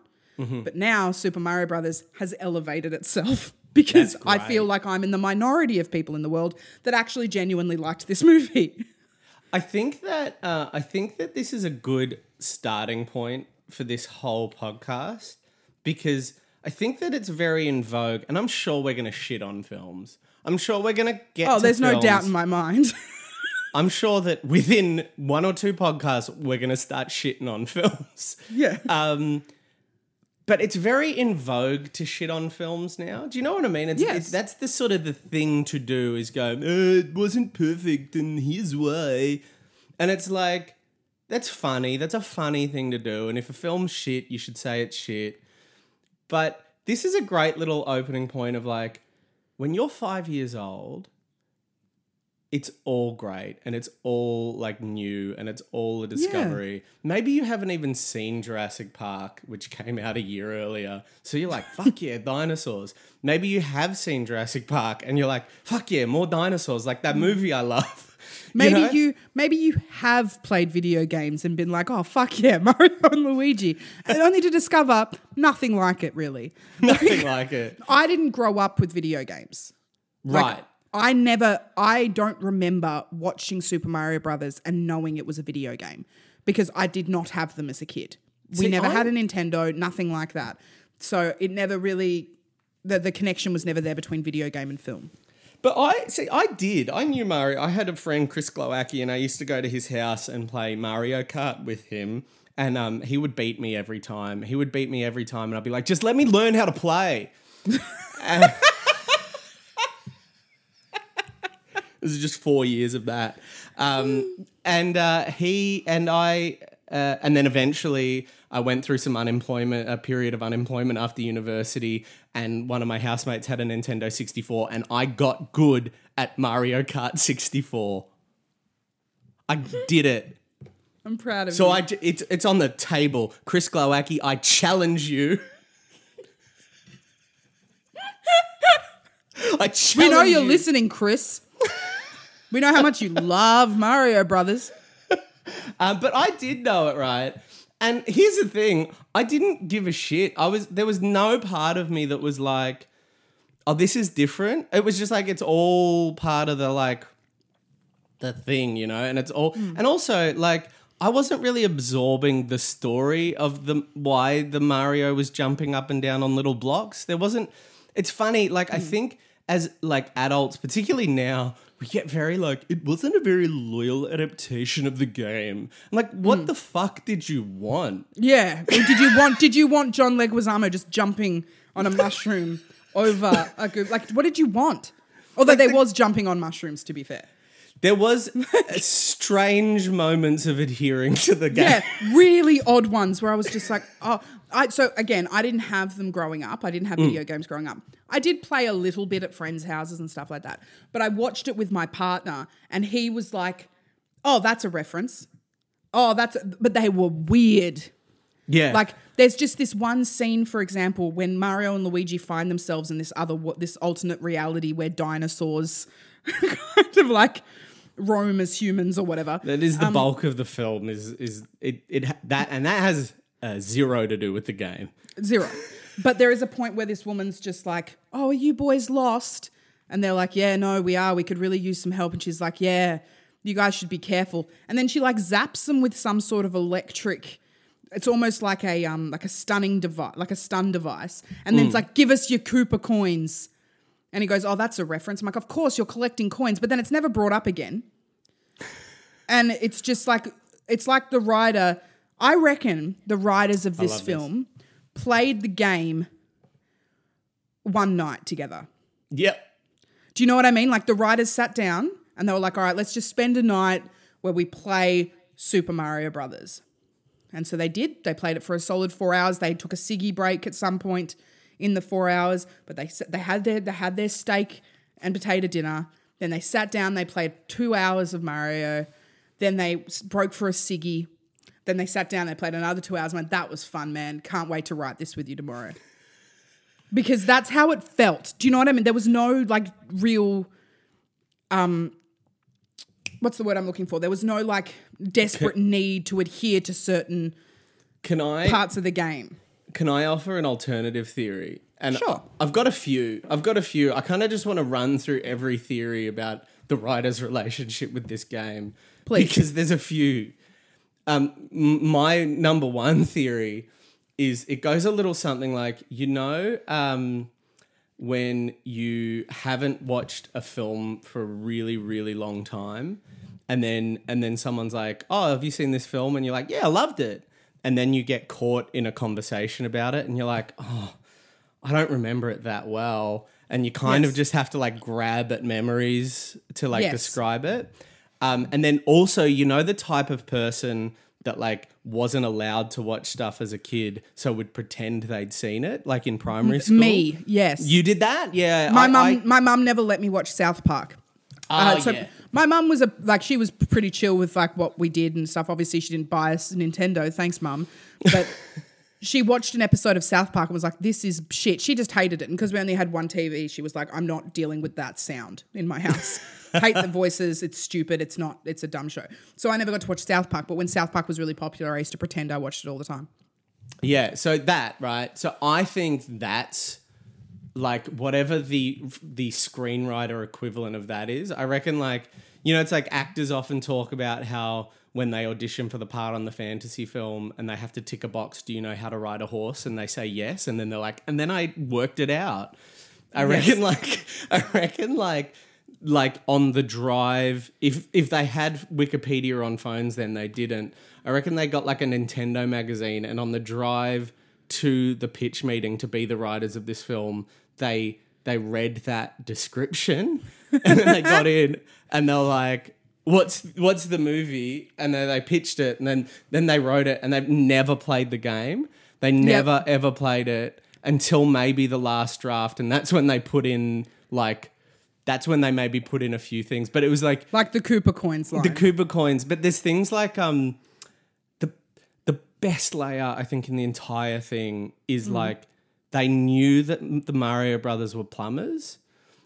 But now Super Mario Brothers has elevated itself because I feel like I'm in the minority of people in the world that actually genuinely liked this movie. I think that uh, I think that this is a good starting point for this whole podcast because I think that it's very in vogue, and I'm sure we're going to shit on films. I'm sure we're going to get. Oh, to there's no films. doubt in my mind. I'm sure that within one or two podcasts, we're going to start shitting on films. yeah. Um, but it's very in vogue to shit on films now. Do you know what I mean? It's, Yes. it's that's the sort of the thing to do is go, "Uh, it wasn't perfect, and here's why. And it's like that's funny. That's a funny thing to do. And if a film's shit, you should say it's shit. But this is a great little opening point of like when you're five years old, it's all great and it's all like new and it's all a discovery. Maybe you haven't even seen Jurassic Park, which came out a year earlier. So you're like, fuck yeah, dinosaurs. Maybe you have seen Jurassic Park and you're like, fuck yeah, more dinosaurs, like that mm. movie I love. Maybe know? you, maybe you have played video games and been like, oh fuck yeah, Mario and Luigi, and only to discover nothing like it really. nothing like it. I didn't grow up with video games. Like, Right. I never, I don't remember watching Super Mario Brothers and knowing it was a video game because I did not have them as a kid. We See, never I- had a Nintendo, nothing like that. So it never really, the, the connection was never there between video game and film. But I see. I did. I knew Mario. I had a friend, Chris Glowacki, and I used to go to his house and play Mario Kart with him. And um, he would beat me every time. He would beat me every time, and I'd be like, "Just let me learn how to play." This is just four years of that. Um, and uh, he and I, uh, and then eventually I went through some unemployment, a period of unemployment after university. And one of my housemates had a Nintendo 64, and I got good at Mario Kart 64. I did it. I'm proud of you. So I, it's it's on the table. Chris Glowacki, I challenge you. I challenge we know you're you. listening, Chris. we know how much you love Mario Brothers. Um, but I did know it, right? And here's the thing: I didn't give a shit. I was there was no part of me that was like, "Oh, this is different." It was just like it's all part of the like the thing, you know. And it's all, Hmm. and also like I wasn't really absorbing the story of the why the Mario was jumping up and down on little blocks. There wasn't. It's funny, like Hmm. I think as like adults, particularly now, we get very like it wasn't a very loyal adaptation of the game. I'm like, what Hmm. the fuck did you want? Yeah. Or did you want did you want John Leguizamo just jumping on a mushroom over a good like what did you want? Although there was jumping on mushrooms to be fair. There was strange moments of adhering to the game. Yeah, really odd ones where I was just like, oh, I so again, I didn't have them growing up. I didn't have Mm. video games growing up. I did play a little bit at friends' houses and stuff like that. But I watched it with my partner and he was like, "Oh, that's a reference." Oh, that's but they were weird. Yeah. Like there's just this one scene, for example, when Mario and Luigi find themselves in this other this alternate reality where dinosaurs kind of like roam as humans or whatever. that is Um, the bulk of the film is is it it that and that has uh, zero to do with the game. Zero. But there is a point where this woman's just like, "Oh, are you boys lost?" And they're like, "Yeah, no, we are. We could really use some help." And she's like, "Yeah, you guys should be careful." And then she like zaps them with some sort of electric. It's almost like a um like a stunning device, like a stun device. And then it's like, "Give us your Koopa coins." And he goes, "Oh, that's a reference." I'm like, "Of course, you're collecting coins," but then it's never brought up again. And it's just like it's like the writer. I reckon the writers of this love this. film played the game one night together. Yep. Do you know what I mean? Like the writers sat down and they were like, "All right, let's just spend a night where we play Super Mario Brothers." And so they did. They played it for a solid four hours. They took a ciggy break at some point in the four hours, but they they had their they had their steak and potato dinner. Then they sat down. They played two hours of Mario. Then they broke for a ciggy. Then they sat down. They played another two hours. Went, that was fun, man. Can't wait to write this with you tomorrow. Because that's how it felt. Do you know what I mean? There was no like real um what's the word I'm looking for? There was no like desperate need to adhere to certain Can I parts of the game. Can I offer an alternative theory? And Sure. I've got a few. I've got a few. I kind of just want to run through every theory about the writer's relationship with this game. Please. Because there's a few. Um, m- my number one theory is it goes a little something like, you know, um, when you haven't watched a film for a really, really long time, and then and then someone's like, "Oh, have you seen this film?" and you're like, "Yeah, I loved it," and then you get caught in a conversation about it, and you're like, "Oh, I don't remember it that well," and you kind Yes. of just have to like grab at memories to like Yes. describe it. Um, and then also, you know, the type of person that like wasn't allowed to watch stuff as a kid, so would pretend they'd seen it, like in primary school. Me, yes. You did that? Yeah. my I- mum I- my mum never let me watch South Park. Oh, so yeah. my mum was a like she was pretty chill with like what we did and stuff. Obviously, she didn't buy us a Nintendo. Thanks, mum. But she watched an episode of South Park and was like, "This is shit." She just hated it, and because we only had one TV, she was like, "I'm not dealing with that sound in my house. Hate the voices. It's stupid. It's not. It's a dumb show." So I never got to watch South Park. But when South Park was really popular, I used to pretend I watched it all the time. Yeah, so that, right? So I think that's like whatever the the screenwriter equivalent of that is. I reckon like you know it's like actors often talk about how when they audition for the part on the fantasy film and they have to tick a box, do you know how to ride a horse? And they say yes, and then they're like, and then I worked it out. I reckon like I reckon like like on the drive. If if they had Wikipedia on phones, then they didn't. I reckon they got like a Nintendo magazine, and on the drive to the pitch meeting to be the writers of this film, they they read that description, and then they got in, and they're like. What's what's the movie? And then they pitched it, and then then they wrote it, and they've never played the game. They never ever played it until maybe the last draft, and that's when they put in like that's when they maybe put in a few things. But it was like Like the Koopa coins line. the Koopa coins. But there's things like um the the best layout I think in the entire thing is like they knew that the Mario brothers were plumbers.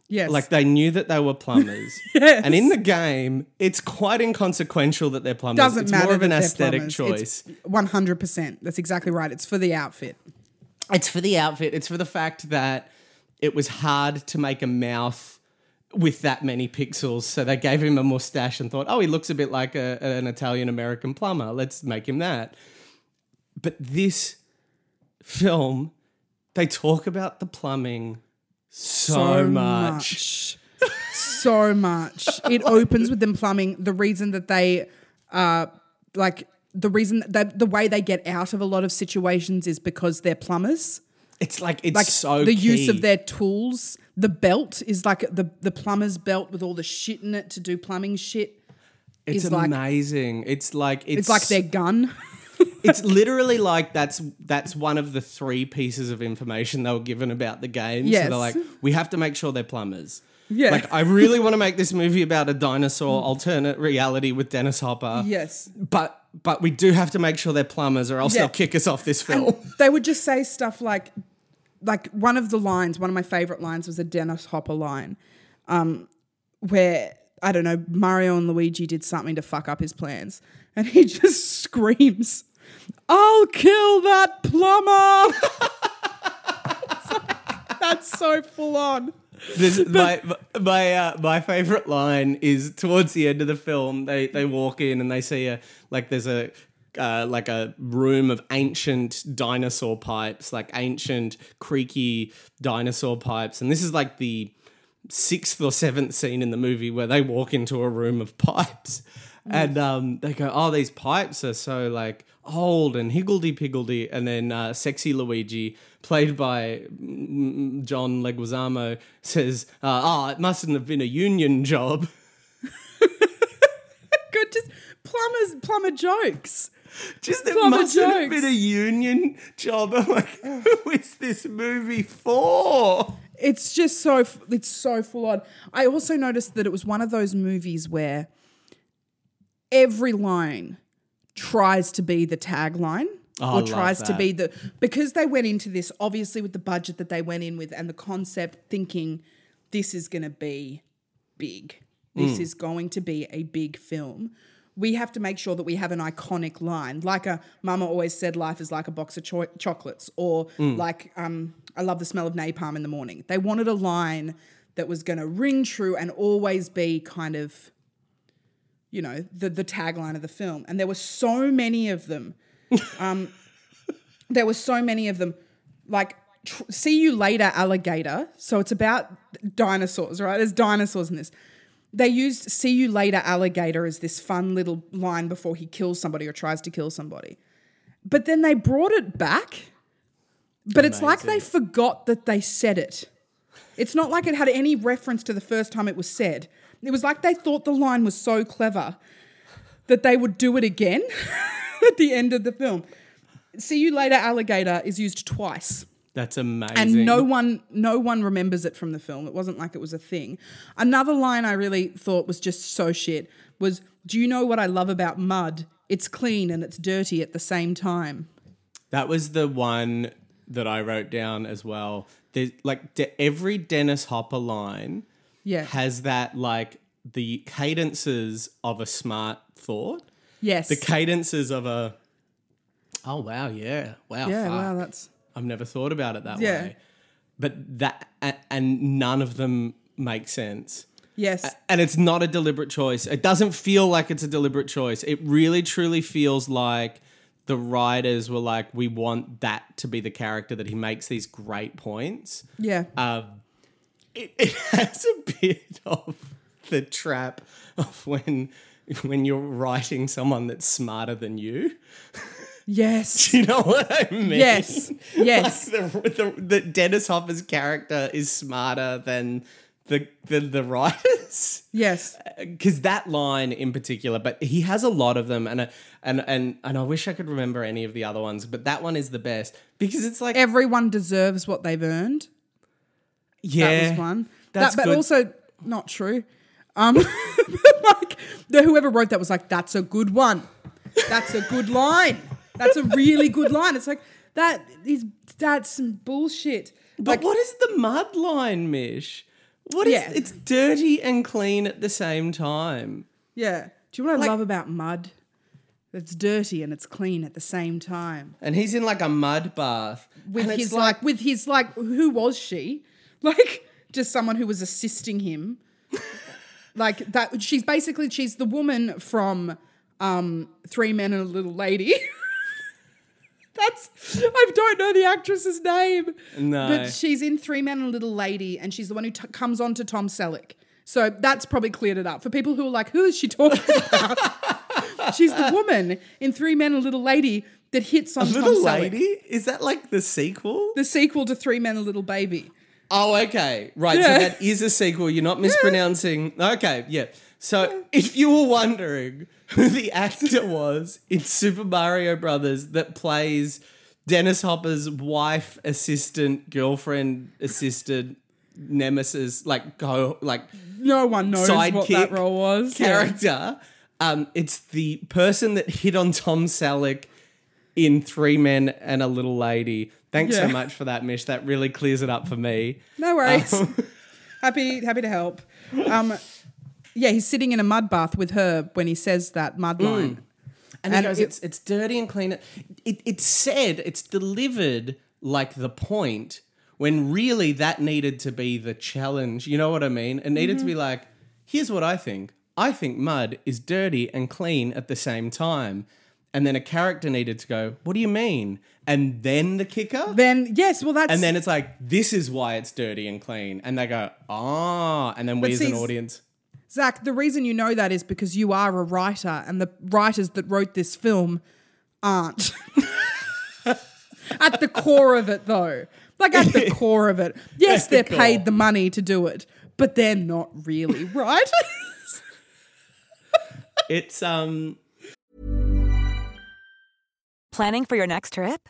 yes. Like they knew that they were plumbers. Yes. And in the game, it's quite inconsequential that they're plumbers. doesn't it's matter. more of an aesthetic plumbers. choice. One hundred percent. That's exactly right. It's for the outfit. It's for the outfit. It's for the fact that it was hard to make a mouth with that many pixels. So they gave him a mustache and thought, oh, he looks a bit like a, an Italian American plumber. Let's make him that. But this film, they talk about the plumbing so, much. much. so much. It opens with them plumbing. The reason that they, uh, like the reason that the way they get out of a lot of situations is because they're plumbers. It's like it's Like so the use of their tools. The belt is like the the plumber's belt with all the shit in it to do plumbing shit. It's is like- amazing. it's like it's, It's like their gun. it's literally like that's that's one of the three pieces of information they were given about the game. So Yes. they're like, we have to make sure they're plumbers. Yeah. Like I really want to make this movie about a dinosaur alternate reality with Dennis Hopper. yes. But but we do have to make sure they're plumbers or else Yeah. they'll kick us off this film. they would just say stuff like like one of the lines one of my favorite lines was a dennis hopper line um, where i don't know mario and luigi did something to fuck up his plans and he just screams i'll kill that plumber like, that's so full on This, my my uh, my favorite line is towards the end of the film. They they walk in and they see a like there's a uh, like a room of ancient dinosaur pipes, like ancient creaky dinosaur pipes, and this is like the sixth or seventh scene in the movie where they walk into a room of pipes. And um, they go, oh, these pipes are so like old and higgledy piggledy. And then uh, sexy Luigi, played by John Leguizamo, says, uh, oh, it mustn't have been a union job. good just plumbers plumber jokes Just it Plumber mustn't have been a union job. I'm like, who is this movie for? it's just so it's so full on. I also noticed that it was one of those movies where every line tries to be the tagline Oh, or tries to be the because they went into this obviously with the budget that they went in with and the concept thinking this is going to be big. This Mm. is going to be a big film. We have to make sure that we have an iconic line, like a Mama always said, "Life is like a box of cho- chocolates," or Mm. like um, "I love the smell of napalm in the morning." They wanted a line that was going to ring true and always be kind of, you know, the the tagline of the film. And there were so many of them. Um, there were so many of them, like. Tr- see you later, alligator. So it's about dinosaurs, right? There's dinosaurs in this they used see you later alligator as this fun little line before he kills somebody or tries to kill somebody but then they brought it back but it's like they forgot that they said it it's not like it had any reference to the first time it was said it was like they thought the line was so clever that they would do it again at the end of the film. See you later alligator is used twice. That's amazing. and no one no one remembers it from the film. It wasn't like it was a thing. Another line i really thought was just so shit was do you know what i love about mud? It's clean and it's dirty at the same time. That was the one that I wrote down as well. There's like de- every Dennis Hopper line yeah has that like the cadences of a smart thought, yes the cadences of a oh wow yeah wow yeah fuck. wow that's I've never thought about it that Yeah. way, but that and none of them make sense. yes And it's not a deliberate choice. It doesn't feel like it's a deliberate choice. It really truly feels like the writers were like, we want that to be the character that he makes these great points. yeah Um, it, it has a bit of the trap of when when you're writing someone that's smarter than you. Yes. Do you know what I mean? Yes. Yes. Like the, the, the Dennis Hopper's character is smarter than the the, the writers. Yes. Uh, because that line in particular, but he has a lot of them, and a, and and and I wish I could remember any of the other ones, but that one is the best because it's like Everyone deserves what they've earned. Yeah, That was one. That's that, but good. also not true. Um, like the whoever wrote that was like, "That's a good one. That's a good line. That's a really good line." It's like that is that's some bullshit. But like, what is the mud line, Mish? What is Yeah. it's dirty and clean at the same time. Yeah. Do you know what I Like- love about mud? It's dirty and it's clean at the same time. And he's in like a mud bath With his like, with his like, who was she? Like just someone who was assisting him. like that. She's basically she's the woman from um, Three Men and a Little Lady. That's I don't know the actress's name. No. but she's in Three Men and a Little Lady, and she's the one who t- comes on to Tom Selleck. So that's probably cleared it up for people who are like, who is she talking about? she's the woman in Three Men and a Little Lady that hits on little Tom Selleck. lady. Is that like the sequel? The sequel to Three Men and a Little Baby. Oh, okay. Right. Yeah. So that is a sequel. You're not mispronouncing. Okay. Yeah. So if you were wondering who the actor was in Super Mario Brothers that plays Dennis Hopper's wife, assistant, girlfriend, assistant, nemesis, like go, like No one knows what that role was. Yeah. character, um, it's the person that hit on Tom Selleck in Three Men and a Little Lady. Thanks so much for that, Mish. That really clears it up for me. No worries. Um, happy, happy to help. Um, yeah, he's sitting in a mud bath with her when he says that mud mm. line. And, And he goes, it- it's it's dirty and clean. It, it's said, it's delivered like the point when really that needed to be the challenge. You know what I mean? It needed to mm-hmm. be like, here's what I think. I think mud is dirty and clean at the same time. And then a character needed to go, what do you mean? And then the kicker? Then yes, well that's and then it's like, this is why it's dirty and clean. And they go, ah. And then we But as see, an audience. Zach. The reason you know that is because you are a writer, and the writers that wrote this film aren't. at the core of it, though, like at the core of it, yes, At the they're paid the money to do it, but they're not really writers. It's um Planning for your next trip?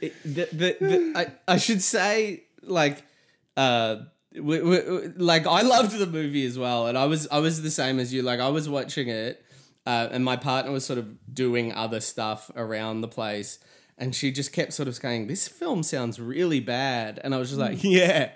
It- the, the, the I, I should say like uh w- w- w- like I loved the movie as well and I was I was the same as you. Like I was watching it uh, and my partner was sort of doing other stuff around the place and she just kept sort of saying this film sounds really bad and I was just like yeah.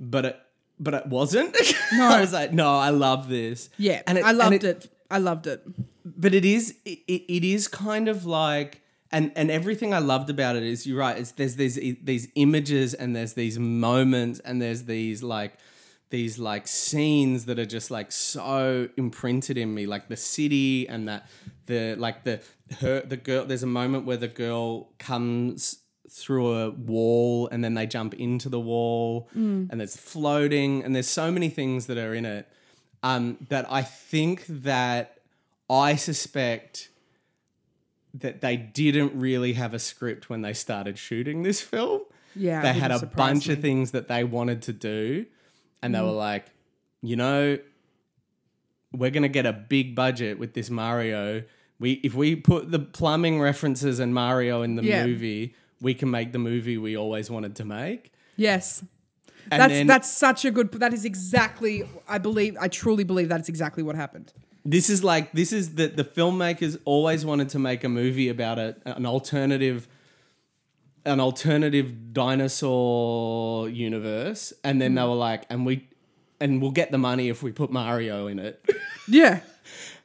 But it but it wasn't? No. I was like no I love this. Yeah, and I and loved it, I loved it. but it is it, it it is kind of like and and everything I loved about it is you're right. It's there's these these images and there's these moments and there's these like these like scenes that are just like so imprinted in me, like the city and that the like the her the girl. There's a moment where the girl comes through a wall and then they jump into the wall and there's floating and there's so many things that are in it um, that I think that I suspect that they didn't really have a script when they started shooting this film. Yeah, they had a bunch me. of things that they wanted to do, and they Mm. were like, you know, we're gonna get a big budget with this Mario. We if we put the plumbing references and Mario in the Yeah. movie, we can make the movie we always wanted to make. Yes. And that's then- that's such a good. That is exactly. I believe. I truly believe that is exactly what happened. This is like this is that the filmmakers always wanted to make a movie about a, an alternative an alternative dinosaur universe, and then they were like, and we, and we'll get the money if we put Mario in it, Yeah.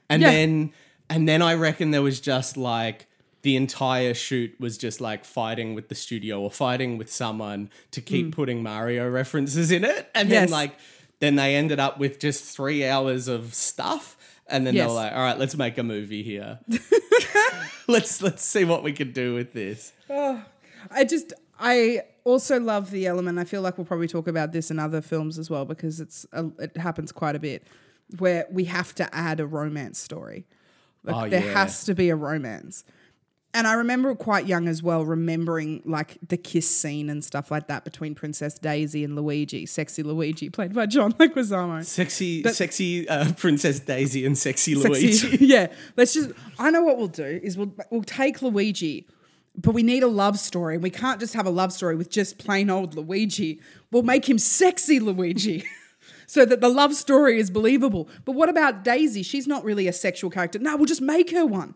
and Yeah. then, and then I reckon there was just like the entire shoot was just like fighting with the studio or fighting with someone to keep mm. putting Mario references in it, and. Yes. then like, then they ended up with just three hours of stuff. And then Yes. were like, "All right, let's make a movie here. let's let's see what we can do with this." I just I also love the element. I feel like we'll probably talk about this in other films as well because it's a, it happens quite a bit where we have to add a romance story. Like Oh, there yeah. has to be a romance. And I remember quite young as well, remembering like the kiss scene and stuff like that between Princess Daisy and Luigi, sexy Luigi, played by John Leguizamo. Sexy, But- sexy uh, Princess Daisy and sexy Luigi. Yeah. Let's just. I know what we'll do is we'll we'll take Luigi, but we need a love story. We can't just have a love story with just plain old Luigi. We'll make him sexy Luigi. So that the love story is believable. But what about Daisy? She's not really a sexual character. No, we'll just make her one.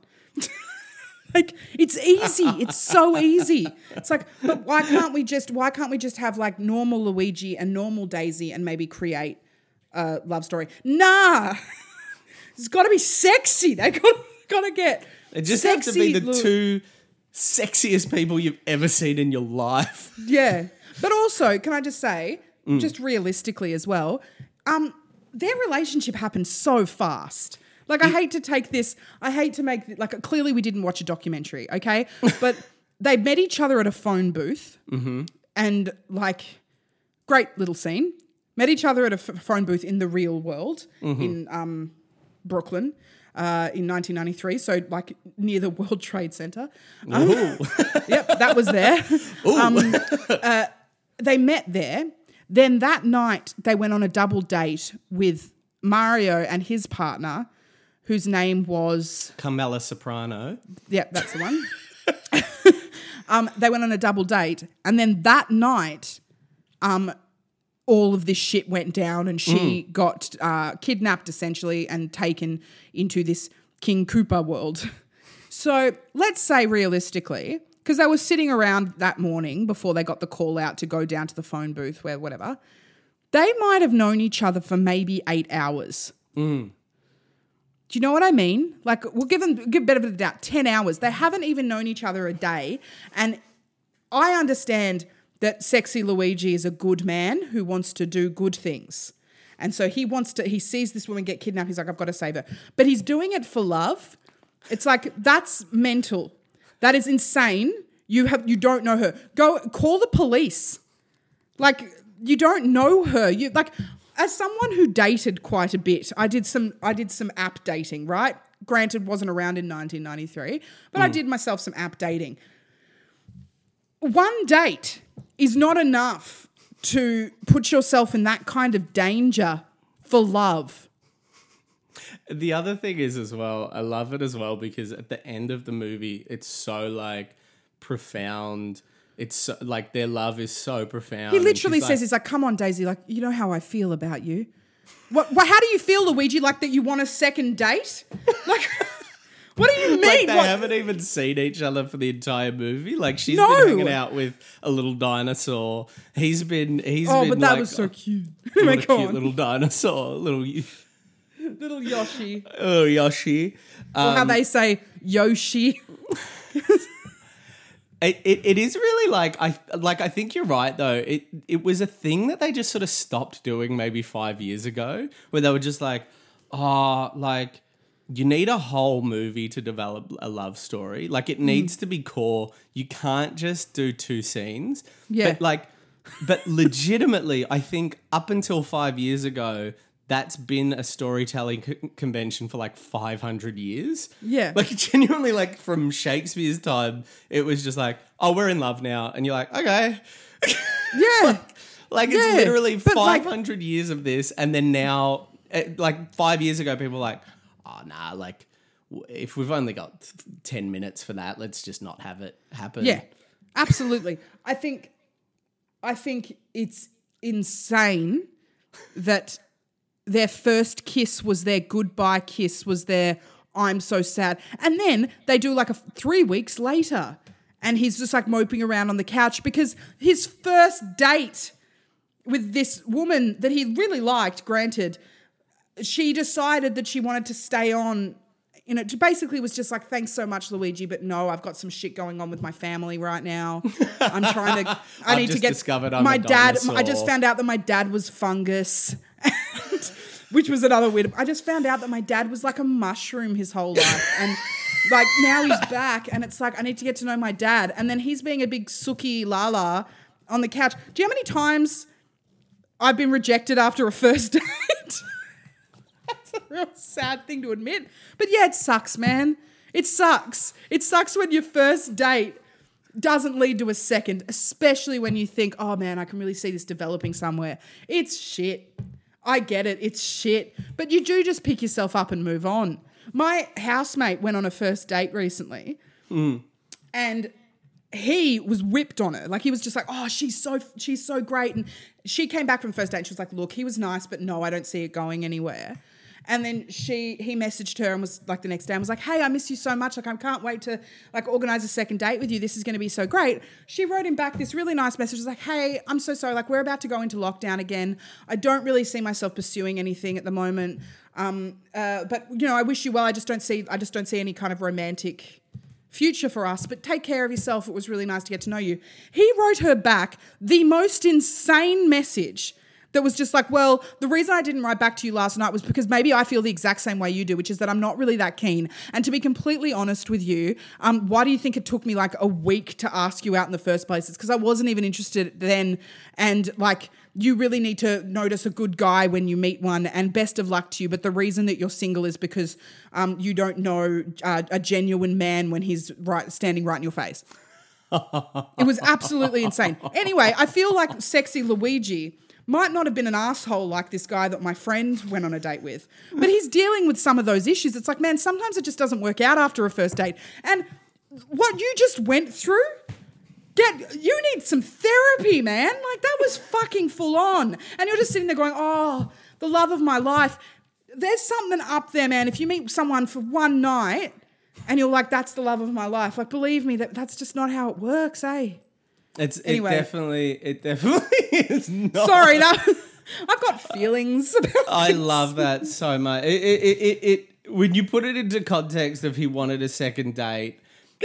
Like it's easy. It's so easy. It's like, but why can't we just why can't we just have like normal Luigi and normal Daisy and maybe create a love story? Nah. It's got to be sexy. They got got to get. It just have to be the two sexiest people you've ever seen in your life. Yeah, but also, can I just say, Mm. just realistically as well, um, their relationship happened so fast. Like, I hate to take this. I hate to make like. Clearly, we didn't watch a documentary, okay? But they met each other at a phone booth, Mm-hmm. and like, great little scene. Met each other at a f- phone booth in the real world Mm-hmm. in um, Brooklyn uh, in 1993. So, like near the World Trade Center. Um, yep, that was there. Um, uh, they met there. Then that night, they went on a double date with Mario and his partner, whose name was Carmela Soprano. yeah, that's the one. um, they went on a double date, and then that night, um, all of this shit went down, and she got uh, kidnapped essentially and taken into this King Koopa world. So let's say realistically, because they were sitting around that morning before they got the call out to go down to the phone booth, where whatever, they might have known each other for maybe eight hours. Do you know what I mean? Like we'll give them give benefit of the doubt, 10 hours. They haven't even known each other a day. And I understand that sexy Luigi is a good man who wants to do good things. And so he wants to he sees this woman get kidnapped, he's like, I've got to save her. But he's doing it for love. It's like that's mental. That is insane. You have you don't know her. Go call the police. Like you don't know her. You like as someone who dated quite a bit. I did some I did some app dating, right? Granted wasn't around in 1993, but I hmm. did myself some app dating. One date is not enough to put yourself in that kind of danger for love. The other thing is as well, I love it as well because at the end of the movie, it's so like profound. It's so, like their love is so profound. He literally says, like, "He's like, come on, Daisy. Like, you know how I feel about you. What? what how do you feel, Luigi? Like that you want a second date? Like, what do you mean? like they What- haven't even seen each other for the entire movie. Like she's No. been hanging out with a little dinosaur. He's been he's oh, been but that like, was so cute. what Anyway, a cute on. little dinosaur, little little Yoshi. oh Yoshi. or Um, how they say Yoshi. It, it, it is really like I like I think you're right though. It it was a thing that they just sort of stopped doing maybe five years ago, where they were just like, oh, like you need a whole movie to develop a love story. Like it hmm. needs to be core. You can't just do two scenes. Yeah. But like, but legitimately, I think up until five years ago, that's been a storytelling co- convention for like 500 years. Yeah. Like genuinely, like from Shakespeare's time, it was just like, oh, we're in love now. And you're like, okay. Yeah. Like Yeah, it's literally but, like- 500 years of this. And then now, eh, like five years ago, people were like, oh, nah, like if we've only got 10 minutes for that, let's just not have it happen. Yeah, absolutely. I think, I think it's insane that their first kiss was their goodbye kiss, was their I'm so sad, and then they do like a three weeks later, and he's just like moping around on the couch because his first date with this woman that he really liked, granted, she decided that she wanted to stay on. You know, basically was just like, thanks so much, Luigi, but no, I've got some shit going on with my family right now. I'm trying to. I need to get discovered I'm my dad. I just found out that my dad was fungus, which was another weird. I just found out that my dad was like a mushroom his whole life, and like now he's back, and it's like I need to get to know my dad, and then he's being a big sookie lala on the couch. Do you know how many times I've been rejected after a first date? That's a real sad thing to admit. But yeah, it sucks, man. It sucks. It sucks when your first date doesn't lead to a second, especially when you think, oh man, I can really see this developing somewhere. It's shit. I get it. It's shit. But you do just pick yourself up and move on. My housemate went on a first date recently and he was whipped on her. Like he was just like, "Oh, she's so she's so great." And she came back from first date. And she was like, "Look, he was nice, but no, I don't see it going anywhere." And then she he messaged her and was like the next day and was like, "Hey, I miss you so much. Like I can't wait to like organize a second date with you. This is going to be so great." She wrote him back this really nice message. Was like, "Hey, I'm so sorry. Like we're about to go into lockdown again. I don't really see myself pursuing anything at the moment. Um, uh, but you know, I wish you well. I just don't see I just don't see any kind of romantic." future for us, but take care of yourself. It was really nice to get to know you. He wrote her back the most insane message that was just like, well, the reason I didn't write back to you last night was because maybe I feel the exact same way you do, which is that I'm not really that keen. And to be completely honest with you, um, why do you think it took me like a week to ask you out in the first place? It's because I wasn't even interested then. And like, you really need to notice a good guy when you meet one, and best of luck to you. But the reason that you're single is because um, you don't know uh, a genuine man when he's right standing right in your face. It was absolutely insane. Anyway, I feel like sexy Luigi might not have been an asshole like this guy that my friend went on a date with, but he's dealing with some of those issues. It's like, man, sometimes it just doesn't work out after a first date. And what you just went through, get you need some therapy, man. Like that was fucking full on. And you're just sitting there going, "Oh, the love of my life." There's something up there, man. If you meet someone for one night and you're like, "That's the love of my life," like believe me, that that's just not how it works, eh? It's Anyway. it definitely it definitely is not. Sorry, I've got feelings about. I this. love that so much. It, it, it, it, it when you put it into context of he wanted a second date,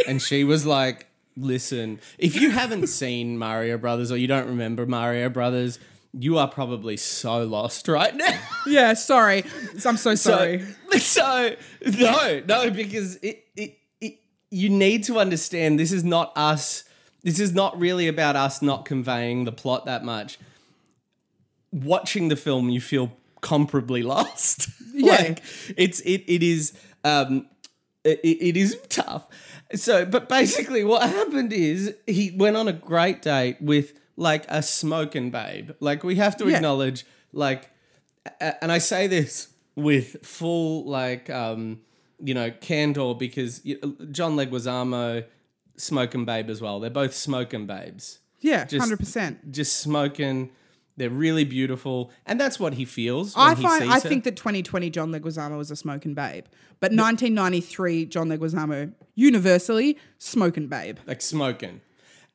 and she was like, "Listen, if you haven't seen Mario Brothers or you don't remember Mario Brothers, you are probably so lost right now." Yeah, sorry. I'm so sorry. So, so no, no, because it, it, it, you need to understand this is not us. This is not really about us not conveying the plot that much. Watching the film, you feel comparably lost. Yeah. like it's it it is um it, it is tough. So, but basically, what happened is he went on a great date with like a smoking babe. Like we have to Yeah. acknowledge, like, and I say this with full like um you know candor because John Leguizamo, smoking babe as well. They're both smoking babes yeah, just- hundred percent. just smoking. They're really beautiful, and that's what he feels. When I he find I her. think that 2020 John Leguizamo was a smoking babe, but 1993 John Leguizamo universally smoking babe. like smoking.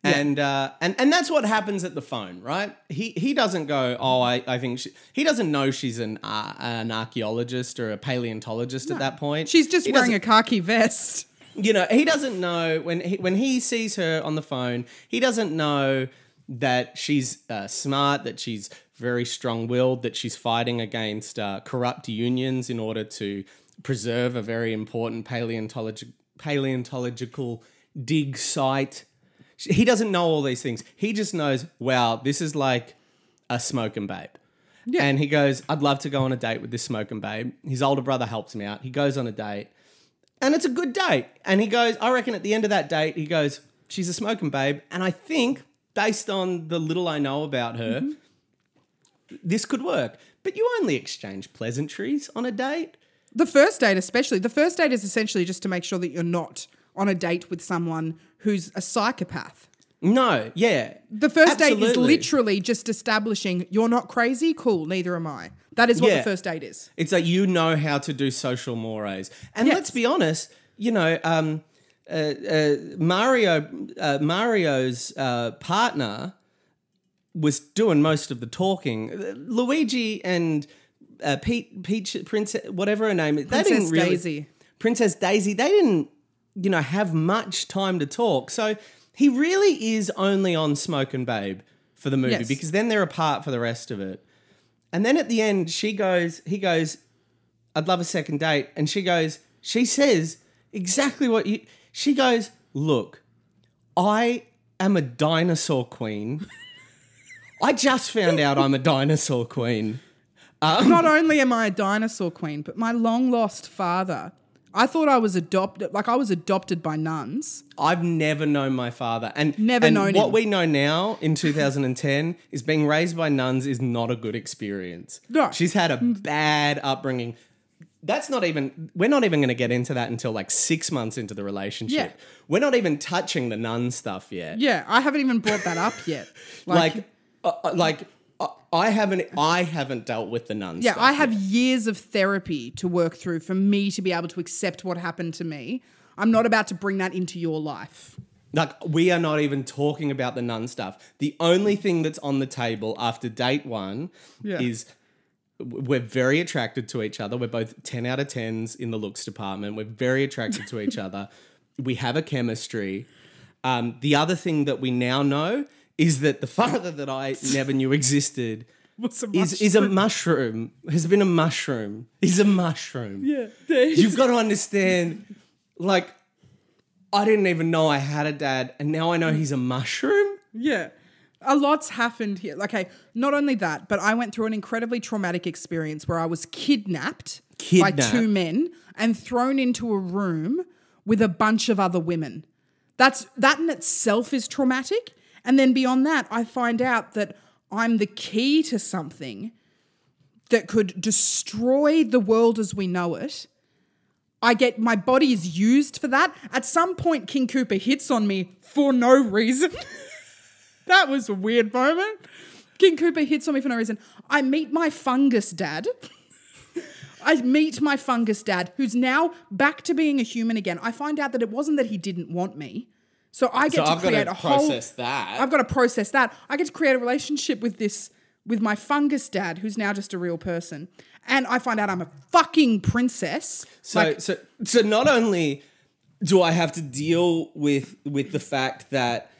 And uh, and and that's what happens at the phone, right? He he doesn't go, oh, I, I think she, he doesn't know she's an uh, an archaeologist or a paleontologist at that point. She's just He wearing a khaki vest. You know he doesn't know when he, when he sees her on the phone he doesn't know that she's uh, smart that she's very strong-willed that she's fighting against uh, corrupt unions in order to preserve a very important paleontologi- paleontological dig site. He doesn't know all these things. He just knows wow this is like a smoking babe. And he goes i'd love to go on a date with this smoking babe. His older brother helps me out. He goes on a date and it's a good date. And he goes, I reckon at the end of that date, he goes, she's a smoking babe. And I think, based on the little I know about her, mm-hmm. this could work. But you only exchange pleasantries on a date. The first date, especially. The first date is essentially just to make sure that you're not on a date with someone who's a psychopath. No, yeah. The first date is literally just establishing you're not crazy, cool, neither am I. That is what Yeah. the first date is. It's like you know how to do social mores. And Yes. let's be honest, you know, um, uh, uh, Mario uh, Mario's uh, partner was doing most of the talking. Luigi and uh, Pete, Peach, Princess, whatever her name is, they Princess didn't really. Daisy. Princess Daisy, they didn't, you know, have much time to talk. So he really is only on Smoke and Babe for the movie Yes. because then they're apart for the rest of it. And then at the end, she goes, he goes, I'd love a second date. And she goes, she says exactly what you, she goes, look, I am a dinosaur queen. I just found out I'm a dinosaur queen. Not um, only am I a dinosaur queen, but my long lost father. I thought I was adopted, like I was adopted by nuns. I've never known my father, and Never and known what him. we know now in 2010 is being raised by nuns is not a good experience. No. she's had a bad upbringing. That's not even. We're not even going to get into that until like six months into the relationship. Yeah. We're not even touching the nun stuff yet. Yeah, I haven't even brought that up yet. like, uh, uh, like I haven't. I haven't dealt with the nun. Yeah, I have yet. years of therapy to work through for me to be able to accept what happened to me. I'm not about to bring that into your life. Like we are not even talking about the nun stuff. The only thing that's on the table after date one Yeah. is we're very attracted to each other. We're both 10 out of 10s in the looks department. We're very attracted to each other. We have a chemistry. Um, the other thing that we now know is that the father that I never knew existed What's a is, is a mushroom, has been a mushroom. He's a mushroom. Yeah, You've got to understand, like, I didn't even know I had a dad, and now I know he's a mushroom. Yeah. A lot's happened here. Okay, not only that, but I went through an incredibly traumatic experience where I was kidnapped, by Kidnapped? two men and thrown into a room with a bunch of other women. That's that in itself is traumatic. And then beyond that, I find out that I'm the key to something that could destroy the world as we know it. I get my body is used for that. At some point, King Koopa hits on me for no reason. that was a weird moment. King Koopa hits on me for no reason. I meet my fungus dad. I meet my fungus dad, who's now back to being a human again. I find out that it wasn't that he didn't want me. So I get So to I've create a whole. process that. I've got to process that. I get to create a relationship with this with my fungus dad, who's now just a real person, and I find out I'm a fucking princess. So, like, so, so not only do I have to deal with with the fact that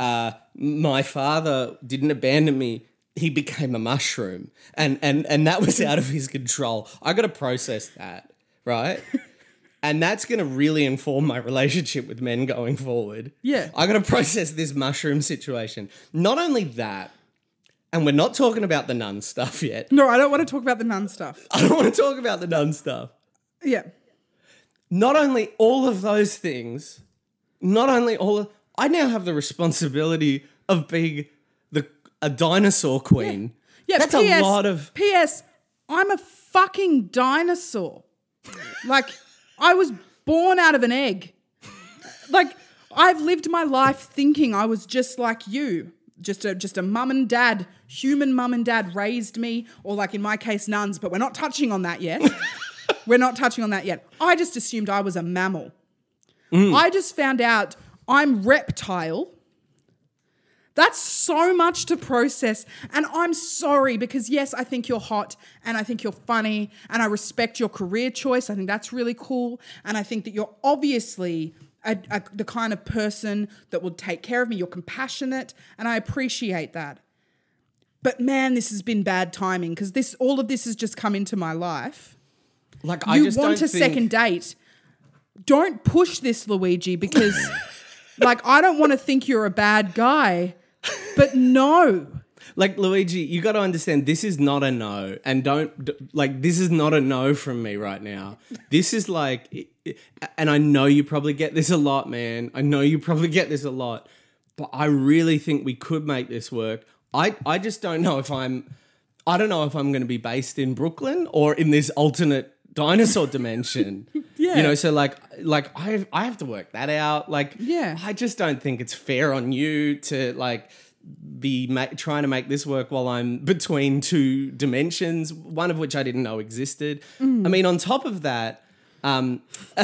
uh, my father didn't abandon me, he became a mushroom, and and and that was out of his control. I got to process that, right? And that's going to really inform my relationship with men going forward. Yeah. I got to process this mushroom situation. Not only that, and we're not talking about the nun stuff yet. no, I don't want to talk about the nun stuff. I don't want to talk about the nun stuff Yeah, not only all of those things, not only all of, I now have the responsibility of being the a dinosaur queen. yeah. That's PS, a lot of PS. I'm a fucking dinosaur. like I was born out of an egg. Like I've lived my life thinking I was just like you. Just a just a mum and dad, human mum and dad raised me, or like in my case, nuns, but we're not touching on that yet. we're not touching on that yet. I just assumed I was a mammal. Mm. I just found out I'm reptile. That's so much to process. And I'm sorry because, yes, I think you're hot and I think you're funny and I respect your career choice. I think that's really cool. And I think that you're obviously a, a- the kind of person that will take care of me. You're compassionate and I appreciate that. But man, this has been bad timing because this all of this has just come into my life. like I you just want a think, second date. Don't push this, Luigi, because like I don't want to think you're a bad guy. But no. Like Luigi, you got to understand this is not a no, and don't like this is not a no from me right now. This is like, and I know you probably get this a lot, man. I know you probably get this a lot, but I really think we could make this work. I I just don't know if I'm, I don't know if I'm going to be based in Brooklyn or in this alternate dinosaur dimension. Yeah. you know. So like, like I I have to work that out. Like, Yeah. I just don't think it's fair on you to like be ma- trying to make this work while I'm between two dimensions, one of which I didn't know existed. I mean, on top of that, um,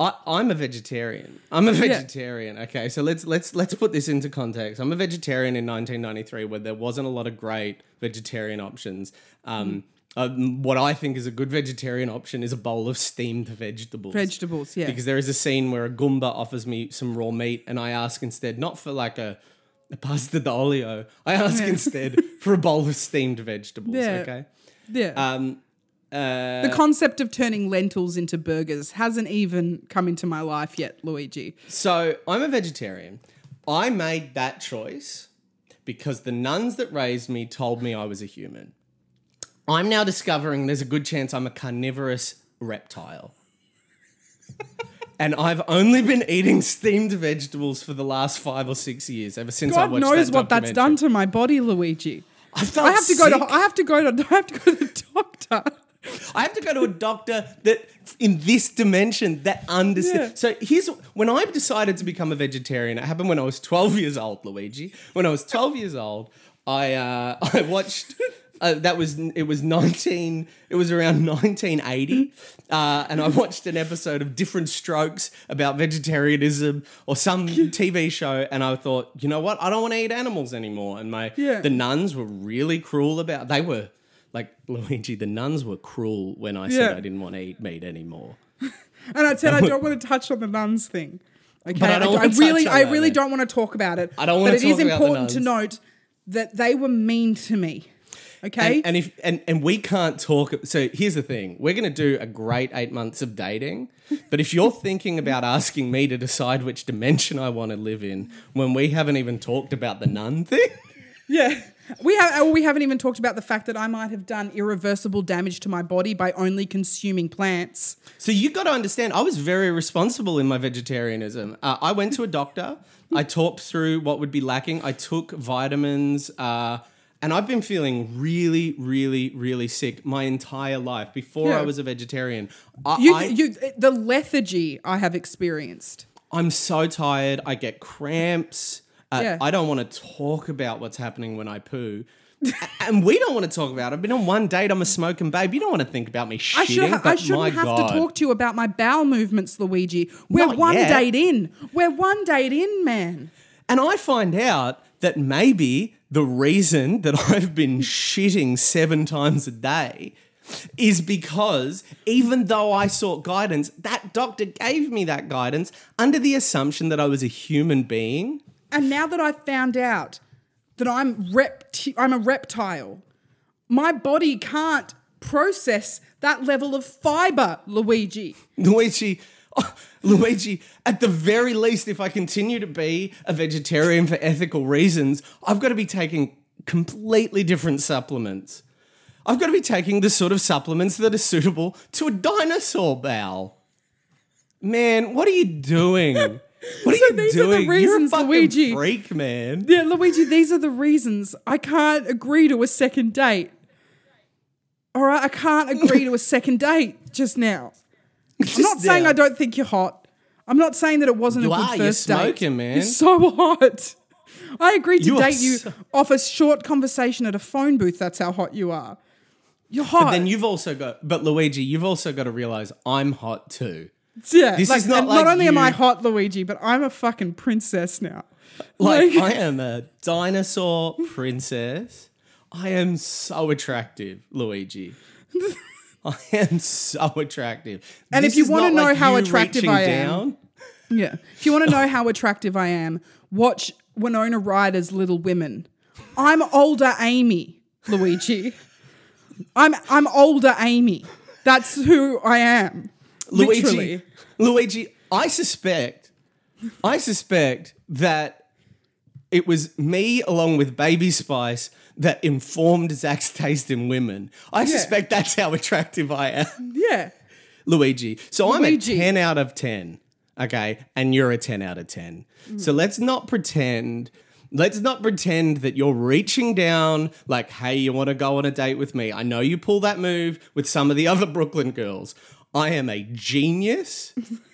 I, I'm a vegetarian. I'm a vegetarian. Okay, so let's let's let's put this into context. I'm a vegetarian in 1993, where there wasn't a lot of great vegetarian options. Um, um, what I think is a good vegetarian option is a bowl of steamed vegetables. Vegetables, yeah. Because there is a scene where a Goomba offers me some raw meat, and I ask instead not for like a, a pasta d'olio. I ask instead for a bowl of steamed vegetables. Yeah. Okay. Yeah. Um, uh, the concept of turning lentils into burgers hasn't even come into my life yet, Luigi. So I'm a vegetarian. I made that choice because the nuns that raised me told me I was a human. I'm now discovering there's a good chance I'm a carnivorous reptile. and I've only been eating steamed vegetables for the last five or six years, ever since I watched God knows that what that's done to my body, Luigi. I, I have to go to. I have to go to I have to go to the doctor. I have to go to a doctor that in this dimension that understands. So here's when I decided to become a vegetarian. It happened when I was 12 years old, Luigi. When I was 12 years old, I uh, I watched. Uh, that was it was 19 it was around 1980 uh, and i watched an episode of Diff'rent Strokes about vegetarianism or some tv show and i thought you know what i don't want to eat animals anymore and my Yeah. the nuns were really cruel about they were like luigi the nuns were cruel when i said i didn't want to eat meat anymore And I said I don't want to touch on the nuns thing. Okay, I don't wanna really, I really don't want to talk about it. I don't wanna But it is talk about the important to note that they were mean to me. Okay, and, and if and, and we can't talk so here's the thing. We're going to do a great eight months of dating but if you're thinking about asking me to decide which dimension i want to live in when we haven't even talked about the nun thing. Yeah, we have. We haven't even talked about the fact that I might have done irreversible damage to my body by only consuming plants. so you got to understand i was very responsible in my vegetarianism. Uh, i went to a doctor. I talked through what would be lacking. I took vitamins uh, and I've been feeling really, really, really sick my entire life before Yeah. I was a vegetarian. I, You, I, you, the lethargy I have experienced. I'm so tired. I get cramps. Uh, Yeah. I don't want to talk about what's happening when I poo. And we don't want to talk about it. I've been on one date. I'm a smoking babe. You don't want to think about me shitting. I should ha- I shouldn't have God. to talk to you about my bowel movements, Luigi. We're Not one yet. date in. We're one date in, man. And I find out that maybe the reason that I've been shitting seven times a day is because even though I sought guidance, that doctor gave me that guidance under the assumption that I was a human being. And now that I've found out that I'm repti- I'm a reptile, my body can't process that level of fiber, Luigi. Luigi, oh, Luigi, at the very least, if I continue to be a vegetarian for ethical reasons, I've got to be taking completely different supplements. I've got to be taking the sort of supplements that are suitable to a dinosaur bowel. Man, what are you doing? What are So you these are the doing? You're a fucking Luigi. freak, man. Yeah, Luigi, these are the reasons I can't agree to a second date. All right, I can't agree to a second date just now. I'm not saying I don't think you're hot. I'm not saying that it wasn't You a good are, you're first date. smoking, man. You're so hot. I agreed to You are date you so- off a short conversation at a phone booth. That's how hot you are. You're hot. But then you've also got, but Luigi, you've also got to realize I'm hot too. yeah, this is not and like not only am I hot, Luigi, but I'm a fucking princess now. Like- I am a dinosaur princess. I am so attractive, Luigi. I am so attractive. And This if you wanna know like how attractive I am- down. Yeah. If you want to know how attractive I am, watch Winona Ryder's Little Women. I'm older Amy, Luigi. I'm I'm older Amy. That's who I am. Luigi, Literally. Luigi, I suspect, I suspect that it was me along with Baby Spice that informed Zach's taste in women. I suspect that's how attractive I am. Yeah. Luigi. So Luigi. I'm a 10 out of 10. Okay. And you're a 10 out of 10. So mm. let's not pretend. Let's not pretend that you're reaching down like, hey, you want to go on a date with me? I know you pull that move with some of the other Brooklyn girls. I am a genius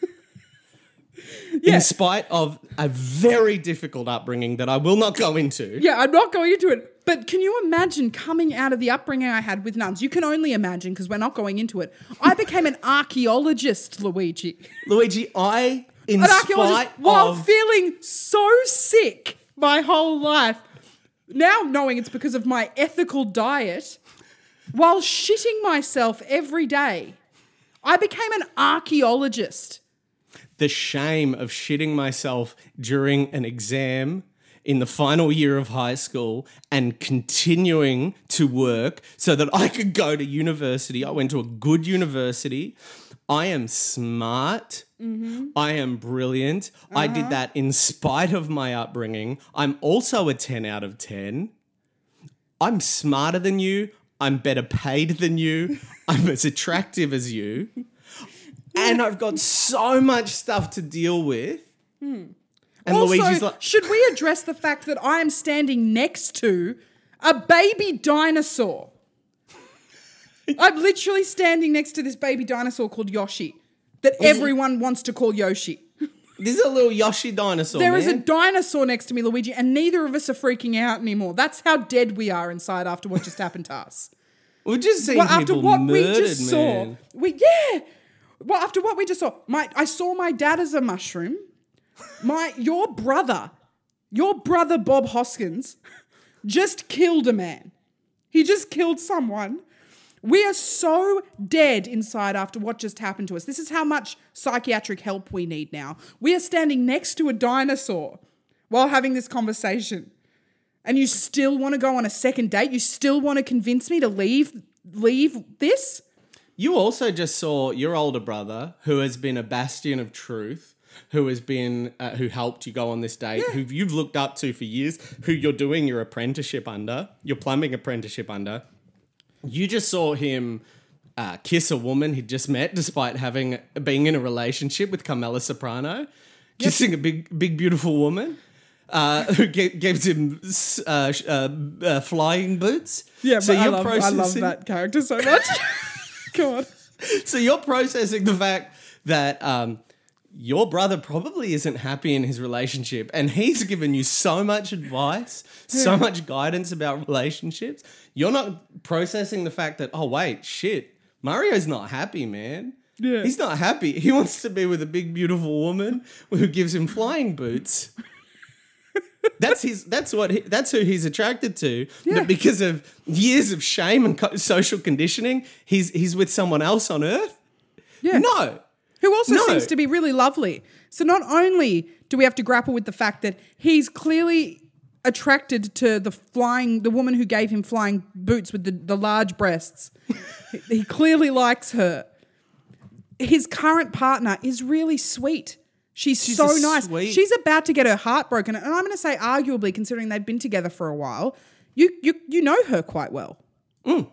In spite of a very difficult upbringing that I will not go into. Yeah, I'm not going into it. But can you imagine coming out of the upbringing I had with nuns? You can only imagine because we're not going into it. I became an archaeologist, Luigi. Luigi, I, in An spite while of. feeling so sick my whole life. Now knowing it's because of my ethical diet, while shitting myself every day, I became an archaeologist. The shame of shitting myself during an exam in the final year of high school and continuing to work so that I could go to university. I went to a good university. I am smart. Mm-hmm. I am brilliant. I did uh-huh. that in spite of my upbringing. I'm also a 10 out of 10. I'm smarter than you. I'm better paid than you. I'm as attractive as you. And I've got so much stuff to deal with. Hmm. And also, Luigi's like, should we address the fact that I am standing next to a baby dinosaur? I'm literally standing next to this baby dinosaur called Yoshi that everyone wants to call Yoshi. this is a little Yoshi dinosaur. There is a man. dinosaur next to me, Luigi, and neither of us are freaking out anymore. That's how dead we are inside after what just happened to us. We've just seen Well, after people what we murdered, just saw, we yeah. Well, after what we just saw, my I saw my dad as a mushroom. My your brother, your brother Bob Hoskins, just killed a man. He just killed someone. We are so dead inside after what just happened to us. This is how much psychiatric help we need now. We are standing next to a dinosaur while having this conversation. And you still want to go on a second date? You still want to convince me to leave leave this? You also just saw your older brother, who has been a bastion of truth, who has been uh, who helped you go on this date, who you've looked up to for years, who you're doing your apprenticeship under, your plumbing apprenticeship under. You just saw him uh, kiss a woman he'd just met, despite having being in a relationship with Carmela Soprano, kissing a big, big, beautiful woman. Uh, who gave, gives him uh, uh, uh, flying boots? Yeah, so but I you're love, I love that character so much. God. so you're processing the fact that um, your brother probably isn't happy in his relationship, and he's given you so much advice, so much guidance about relationships. You're not processing the fact that oh wait, shit, Mario's not happy, man. Yeah. He's not happy. He wants to be with a big, beautiful woman who gives him flying boots. That's his. That's what. He, that's who he's attracted to. Yeah. But because of years of shame and co- social conditioning, he's he's with someone else on Earth. Yeah. No. Who also No. seems to be really lovely. So not only do we have to grapple with the fact that he's clearly attracted to the flying the woman who gave him flying boots with the, the large breasts. he, he clearly likes her. His current partner is really sweet. She's, She's so nice. sweet- She's about to get her heart broken. And I'm going to say arguably considering they've been together for a while, you you you know her quite well. Mm.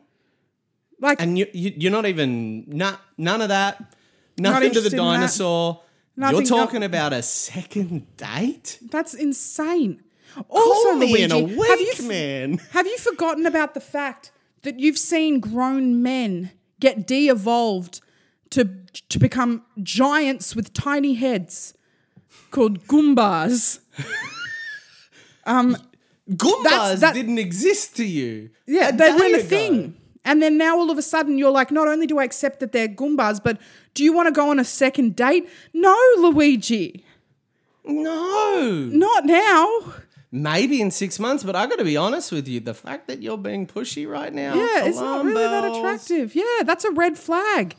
Like And you, you you're not even not none of that. Nothing to the interested in that. dinosaur. Nothing- you're talking no- about a second date. That's insane. Also, Call me Luigi, in a week, have you, man. Have you forgotten about the fact that you've seen grown men get de-evolved to to become giants with tiny heads called Goombas? Um, Goombas That's- that- didn't exist to you. Yeah, they weren't a thing. And then now all of a sudden you're like, not only do I accept that they're Goombas, but do you want to go on a second date? No, Luigi. No. Not now. Maybe in six months, but I got to be honest with you. The fact that you're being pushy right now, Yeah, it's not really that attractive. Yeah, that's a red flag.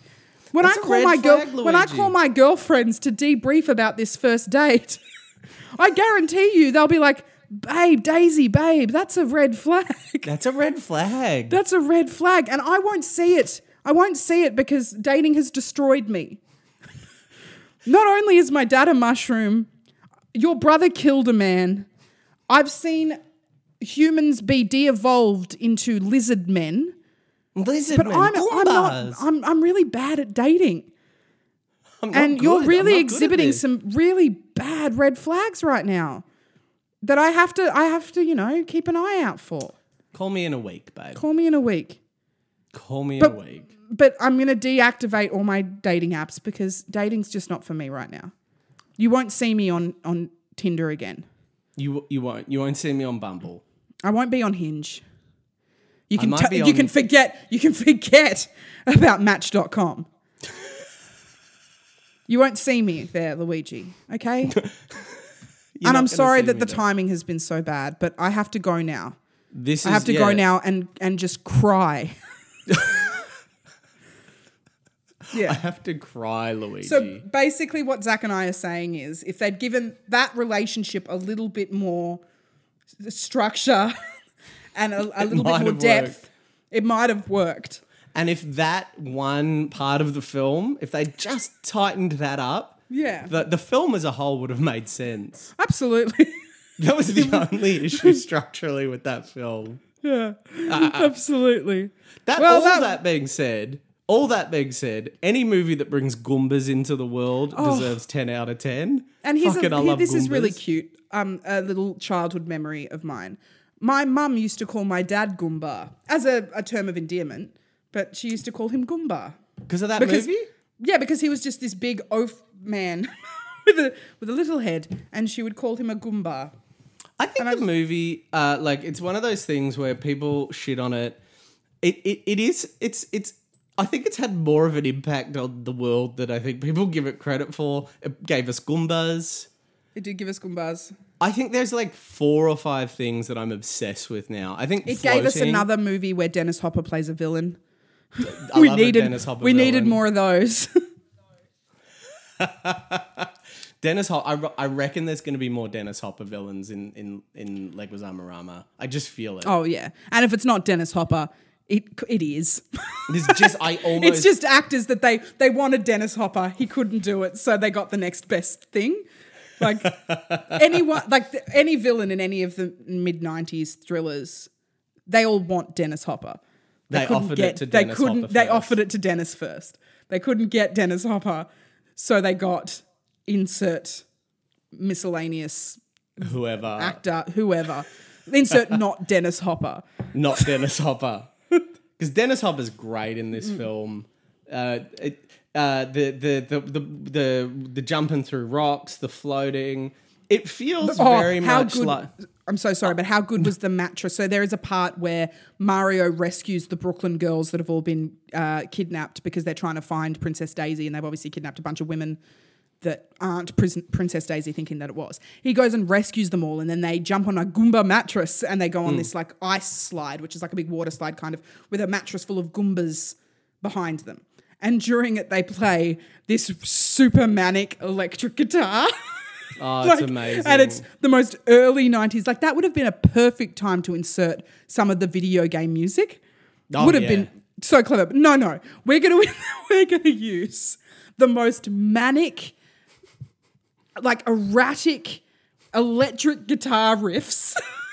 When That's I call my girl, flag, when I call my girlfriends to debrief about this first date, I guarantee you they'll be like, "Babe, Daisy, babe, that's a red flag. That's a red flag. that's a red flag," and I won't see it. I won't see it because dating has destroyed me. Not only is my dad a mushroom, your brother killed a man. I've seen humans be de-evolved into lizard men. Lizard But men, I'm, I'm not. I'm, I'm really bad at dating, I'm not and you're good. I'm really not good at exhibiting some really bad red flags right now. That I have to. I have to. You know, keep an eye out for. Call me in a week, babe. Call me in a week. Call me in a week. But I'm gonna deactivate all my dating apps because dating's just not for me right now. You won't see me on on Tinder again. You you won't you won't see me on Bumble. I won't be on Hinge. You can t- you can forget you can forget about Match.com. you won't see me there, Luigi. Okay. And I'm sorry that the there. timing has been so bad, but I have to go now. This I have is- to go now and and just cry. Yeah. I have to cry, Luigi. So basically, what Zach and I are saying is, if they'd given that relationship a little bit more structure and a, a little bit more depth, worked. it might have worked. and if that one part of the film, if they just tightened that up, Yeah. the the film as a whole would have made sense. Absolutely. That was the only issue structurally with that film. yeah. Absolutely. That Well, all that- that, being said, all that being said, any movie that brings Goombas into the world deserves ten out of ten. Oh. And here's Fucking, a, love this is really cute. Um, a little childhood memory of mine. My mum used to call my dad Goomba as a, a term of endearment, but she used to call him Goomba. because of that Because- movie. Yeah, because he was just this big oaf man with a with a little head, and she would call him a Goomba. I think the movie, uh, like, it's one of those things where people shit on it. It, it. it is. It's. It's. I think it's had more of an impact on the world than I think people give it credit for. It gave us Goombas. It did give us Goombas. I think there's like four or five things that I'm obsessed with now. I think It gave us another movie where Dennis Hopper plays a villain. I we needed Dennis Hopper we needed more of those. Dennis Hopper. I, I reckon there's going to be more Dennis Hopper villains in in in Leguizamo Rama. I just feel it. oh yeah, and if it's not Dennis Hopper, it it is. There's just I almost. it's just actors that they they wanted Dennis Hopper. He couldn't do it, so they got the next best thing. Like anyone, like the, any villain in any of the mid '90s thrillers, they all want Dennis Hopper. They couldn't offered it to they couldn't. Hopper They first. offered it to Dennis first. They couldn't get Dennis Hopper, so they got insert miscellaneous whoever, actor, whoever. Insert not Dennis Hopper. not Dennis Hopper, because Dennis Hopper's great in Mm. this film. Uh, it, uh, the, the the the the the jumping through rocks, the floating. It feels Oh, very much good, like. I'm so sorry, but how good was the mattress? So there is a part where Mario rescues the Brooklyn girls that have all been uh, kidnapped because they're trying to find Princess Daisy, and they've obviously kidnapped a bunch of women that aren't Princess Daisy, thinking that it was. He goes and rescues them all, and then they jump on a Goomba mattress and they go on this like ice slide, which is like a big water slide, kind of with a mattress full of Goombas behind them. And during it, they play this super manic electric guitar. Oh, it's Like, amazing. And it's the most early 90s. Like, that would have been a perfect time to insert some of the video game music. Oh, would have yeah. been so clever. But no, no. We're going to we're going to use the most manic like erratic electric guitar riffs.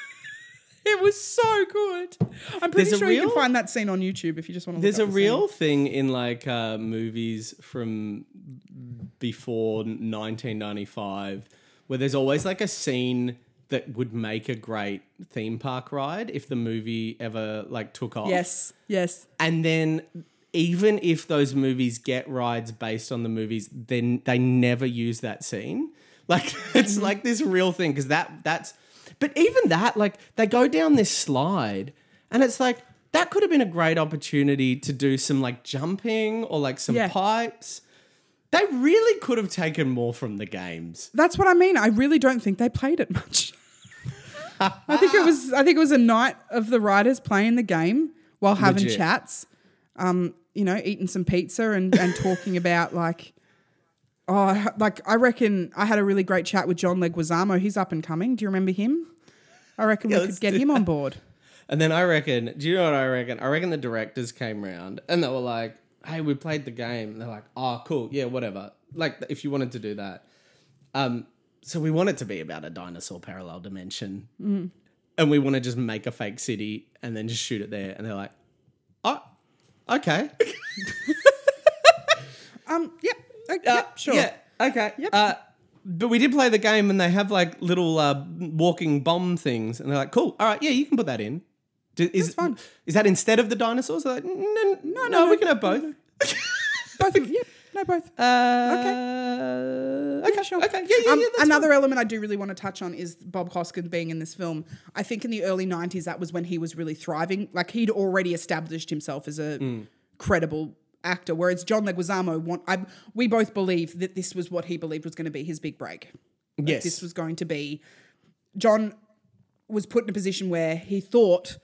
it was so good. I'm pretty There's sure you can find that scene on YouTube if you just want to There's look a the scene. real thing in like uh, movies from before 1995 where there's always like a scene that would make a great theme park ride if the movie ever like took off. Yes, yes. And then even if those movies get rides based on the movies, then they never use that scene. Like it's Mm-hmm. like this real thing because that that's. But even that, like they go down this slide, and it's like that could have been a great opportunity to do some like jumping or like some Yeah. pipes. They really could have taken more from the games. That's what I mean. I really don't think they played it much. I think it was I think it was a night of the writers playing the game while having Legit. chats. Um, you know, eating some pizza and, and talking about like oh like I reckon I had a really great chat with John Leguizamo. He's up and coming. Do you remember him? I reckon Yeah, we could get him on board. And then I reckon, do you know what I reckon? I reckon the directors came round and they were like, hey, we played the game. And they're like, oh, cool. Yeah, whatever. Like, if you wanted to do that. Um, so we want it to be about a dinosaur parallel dimension. And we want to just make a fake city and then just shoot it there. And they're like, oh, okay. Um, yep. Okay, Uh, sure. Yeah, okay. Yep. Uh, but we did play the game and they have like little uh, walking bomb things. And they're like, cool. All right. Yeah, you can put that in. Do- Is, fine. is that instead of the dinosaurs? They're like, no, no, no, no, we can have both. Both of them. No, both. Uh, okay, sure. Okay, yeah, yeah, Um, yeah. another element I do really want to touch on is Bob Hoskins being in this film. I think in the early 90s, that was when he was really thriving. Like he'd already established himself as a Mm. credible actor, whereas John Leguizamo, want, I, we both believe that this was what he believed was going to be his big break. Like, Yes. This was going to be. John was put in a position where he thought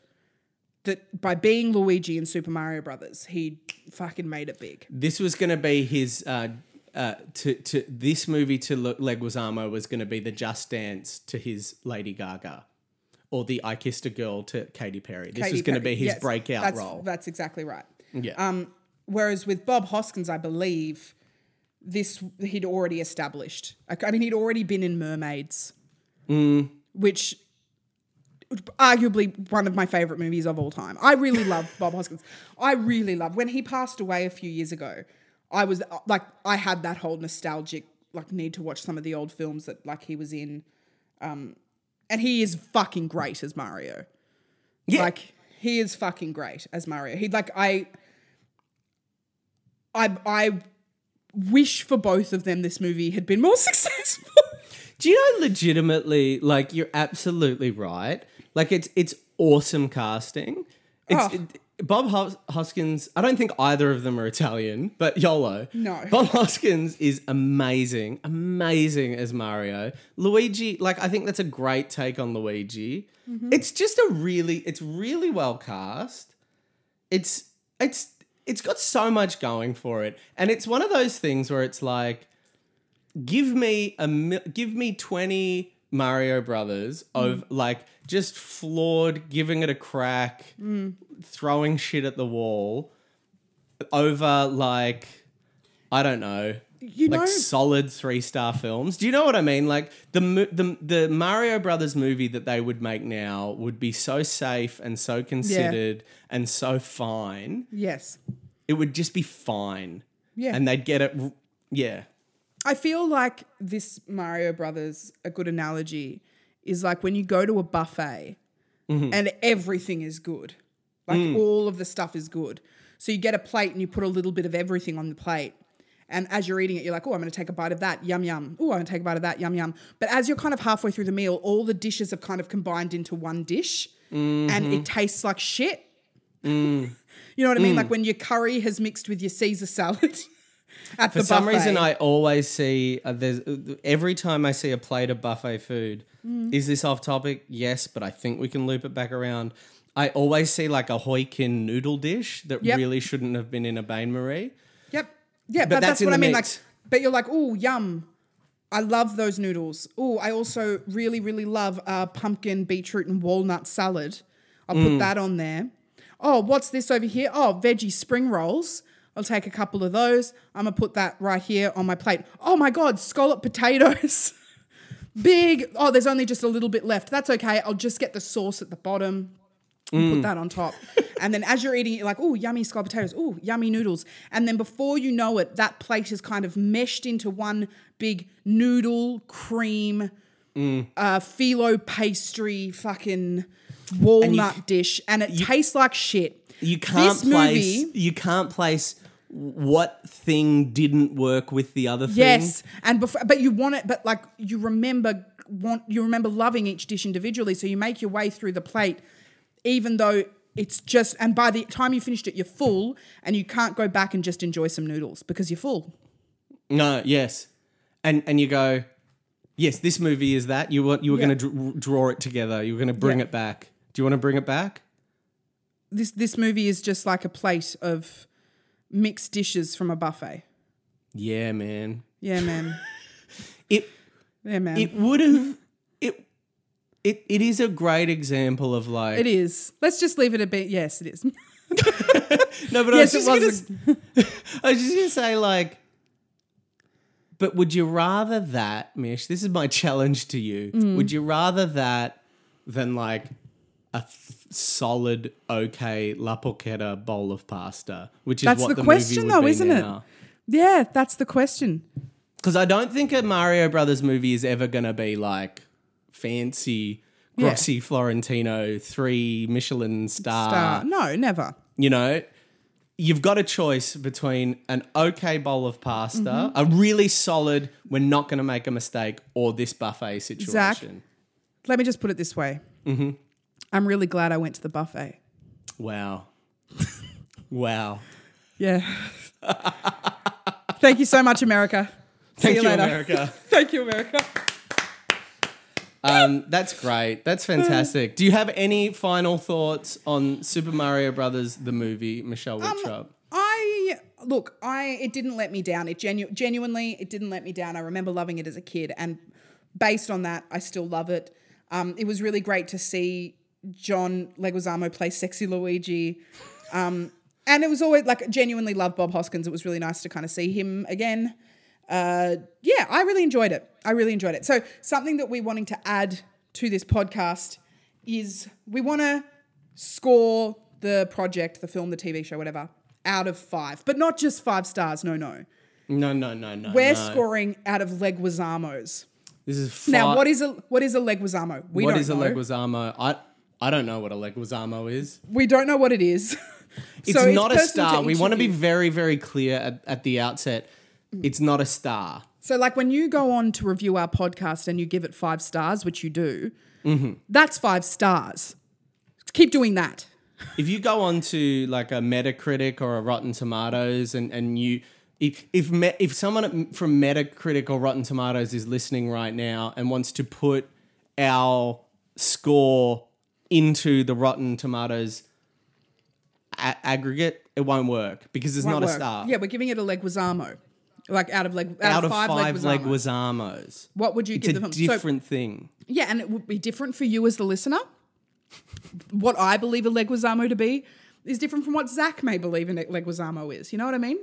that by being Luigi in Super Mario Brothers, he fucking made it big. This was going to be his. Uh, uh, to to this movie to Le- Leguizamo was going to be the Just Dance to his Lady Gaga, or the I Kissed a Girl to Katy Perry. This Katy was going to be his Yes, breakout that's, role. That's exactly right. yeah. Um, whereas with Bob Hoskins, I believe this he'd already established. I mean, he'd already been in Mermaids, Mm. which arguably one of my favorite movies of all time. I really love Bob Hoskins. I really love when he passed away a few years ago. I was like, I had that whole nostalgic like need to watch some of the old films that like he was in. Um, and he is fucking great as Mario. yeah. Like he is fucking great as Mario. He like I I I wish for both of them this movie had been more successful. Do you know legitimately like you're absolutely right. Like it's it's awesome casting. It's Oh. it- Bob Hos- Hoskins, I don't think either of them are Italian, but YOLO. No. Bob Hoskins is amazing, amazing as Mario. Luigi, like I think that's a great take on Luigi. Mm-hmm. It's just a really it's really well cast. It's it's it's got so much going for it. And it's one of those things where it's like give me a give me 20 Mario Brothers of mm. like just flawed giving it a crack mm. throwing shit at the wall over like I don't know You like know- solid 3 star films. Do you know what I mean? Like the the the Mario Brothers movie that they would make now would be so safe and so considered and so fine. yes. It would just be fine. Yeah. And they'd get it yeah. I feel like this Mario Brothers, a good analogy, is like when you go to a buffet mm-hmm. and everything is good. Like mm. all of the stuff is good. So you get a plate and you put a little bit of everything on the plate. And as you're eating it, you're like, oh, I'm going to take a bite of that, yum, yum. Oh, I'm going to take a bite of that, yum, yum. But as you're kind of halfway through the meal, all the dishes have kind of combined into one dish and it tastes like shit. you know what I mean? Like when your curry has mixed with your Caesar salad at For the some buffet. reason, I always see uh, there's uh, every time I see a plate of buffet food. Mm. Is this off topic? Yes, but I think we can loop it back around. I always see like a Hokkien noodle dish that Yep. really shouldn't have been in a Bain Marie. Yeah, but, that's that's, what I mean. mix. Like, but you're like, oh, yum. I love those noodles. Oh, I also really, really love uh, pumpkin, beetroot, and walnut salad. I'll Mm. put that on there. Oh, what's this over here? Oh, veggie spring rolls. I'll take a couple of those. I'm gonna put that right here on my plate. Oh my god, scallop potatoes. Big. Oh, there's only just a little bit left. That's okay. I'll just get the sauce at the bottom Mm. put that on top. and then as you're eating it, you're like, oh, yummy scalloped potatoes. Oh, yummy noodles. And then before you know it, that plate is kind of meshed into one big noodle, cream, Mm. uh, phyllo pastry, fucking walnut dish. And it tastes like shit. You can't This place. movie- You can't place what thing didn't work with the other thing. Yes, and before, but you want it, but like you remember want you remember loving each dish individually, so you make your way through the plate, even though it's just. And by the time you finished it, you're full, and you can't go back and just enjoy some noodles because you're full. No. Yes. And and you go. Yes, this movie is that. You were you were Yeah. going to dr- draw it together. You were going to bring Yeah. it back. Do you want to bring it back? This this movie is just like a plate of mixed dishes from a buffet. Yeah, man. Yeah, man. It Yeah, man. it would have it it is a great example of like it is. Let's just leave it a bit. Yes, it is. no but Yes, I was just gonna, s- I was just gonna say like but would you rather that Mish this is my challenge to you Mm. would you rather that than like a th- solid okay la porchetta bowl of pasta which is That's what the the, question though, isn't it? yeah, that's the question. Because I don't think a Mario Brothers movie is ever going to be like fancy, Yeah. Florentino, three Michelin star, Star. No, never. you know? you've got a choice between an okay bowl of pasta, Mm-hmm. a really solid, we're not going to make a mistake, or this buffet situation. Zach? Let me just put it this way. Mm-hmm. I'm really glad I went to the buffet. Wow. wow. Yeah. Thank you so much, America. See you you, later. America. Thank you, America. Um, that's great. That's fantastic. Do you have any final thoughts on Super Mario Brothers the movie, Michelle Um, I look, I it didn't let me down. It genu- genuinely it didn't let me down. I remember loving it as a kid, and based on that, I still love it. Um, it was really great to see John Leguizamo play sexy Luigi. Um, and it was always like genuinely loved Bob Hoskins. It was really nice to kind of see him again. Uh, yeah, I really enjoyed it. I really enjoyed it. So something that we're wanting to add to this podcast is we want to score the project, the film, the TV show, whatever, out of five, but not just five stars. No, no. No, no, no, no. We're no. scoring out of Leguizamo's. This is fi- Now, what is a what is a Leguizamo? We what don't is know. a Leguizamo? I I don't know what a Leguizamo is. we don't know what it is. It's So not a star. We want to be very, very clear at, at the outset. It's not a star. So, like when you go on to review our podcast and you give it five stars, which you do, Mm-hmm. that's five stars. Keep doing that. if you go on to like a Metacritic or a Rotten Tomatoes and, and you if if me, if someone from Metacritic or Rotten Tomatoes is listening right now and wants to put our score into the Rotten Tomatoes a- aggregate, it won't work because it's Won't not a star. Yeah, we're giving it a Leguizamo. Like out of like out, Out of five, Leguizamos. Leguizamos. What would you It's give a the film? So- different thing. Yeah, and it would be different for you as the listener. what I believe a Leguizamo to be is different from what Zach may believe a Leguizamo is. You know what I mean?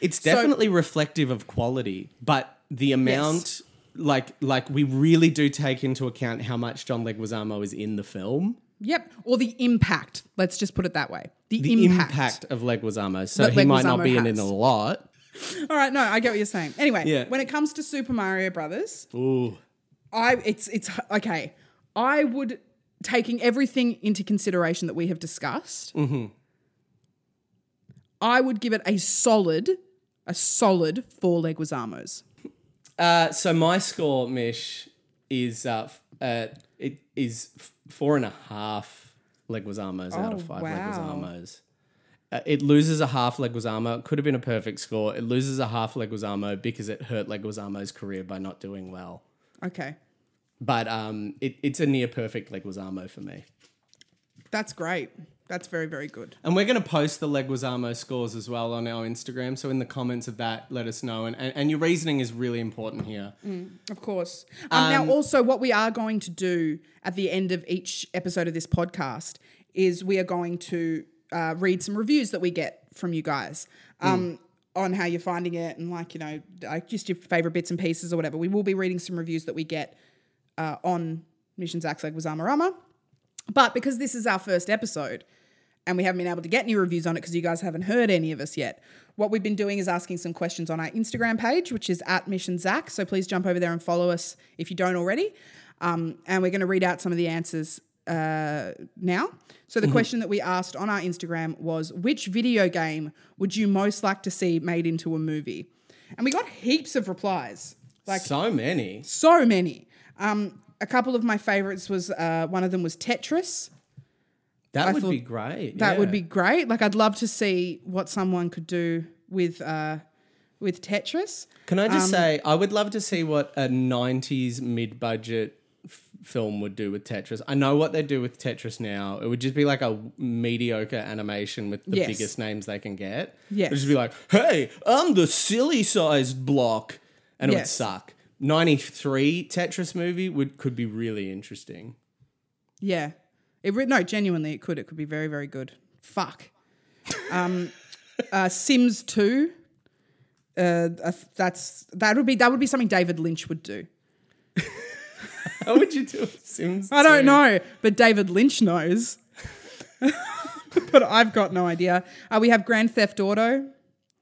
It's definitely reflective of quality, but the amount, like, like we really do take into account how much John Leguizamo is in the film. Yep. Or the impact. Let's just put it that way. The, The impact. impact, of Leguizamo, so That he might not be in it a lot. All right, no, I get what you're saying. Anyway, Yeah. when it comes to Super Mario Brothers, Ooh, I it's it's okay. I would taking everything into consideration that we have discussed. Mm-hmm. I would give it a solid, a solid four Leguizamos. uh, so my score, Mish, is uh, f- uh, it is f- four and a half Leguizamos out of Oh, five wow. Leguizamos. Uh, it loses a half Leguizamo. It could have been a perfect score. It loses a half Leguizamo because it hurt Leguizamo's career by not doing well. Okay, But um, it, it's a near perfect Leguizamo for me. that's great. That's very very good. And we're going to post the Leguizamo scores as well on our Instagram. So in the comments of that, let us know. And, and, and your reasoning is really important here. Of course. Um, now, also, what we are going to do at the end of each episode of this podcast is we are going to uh, read some reviews that we get from you guys um, on how you're finding it and, like, you know, like just your favorite bits and pieces or whatever. We will be reading some reviews that we get uh, on Mish and Zach's Leg Rama. But because this is our first episode and we haven't been able to get any reviews on it because you guys haven't heard any of us yet, what we've been doing is asking some questions on our Instagram page, which is at Mission Zach. So please jump over there and follow us if you don't already. Um, and we're going to read out some of the answers uh, now. So the question that we asked on our Instagram was, which video game would you most like to see made into a movie? And we got heaps of replies. Like so many. so many. Um, a couple of my favorites was uh, one of them was Tetris. That I would be great. That would be great. Like I'd love to see what someone could do with uh, with Tetris. Can I Um, just say, I would love to see what a 90s mid budget f- film would do with Tetris. I know what they do with Tetris now. It would just be like a mediocre animation with the Yes. biggest names they can get. Yeah. It would just be like, hey, I'm the silly sized block. And it would Yes. suck. 93 Tetris movie would could be really interesting. Yeah, it re- no, genuinely, it could. It could be very, very good. Fuck. Um, uh, Sims Two. Uh, uh, that's that would be that would be something David Lynch would do. How would you do it, Sims? I don't 2? know, but David Lynch knows. but I've got no idea. Uh, we have Grand Theft Auto.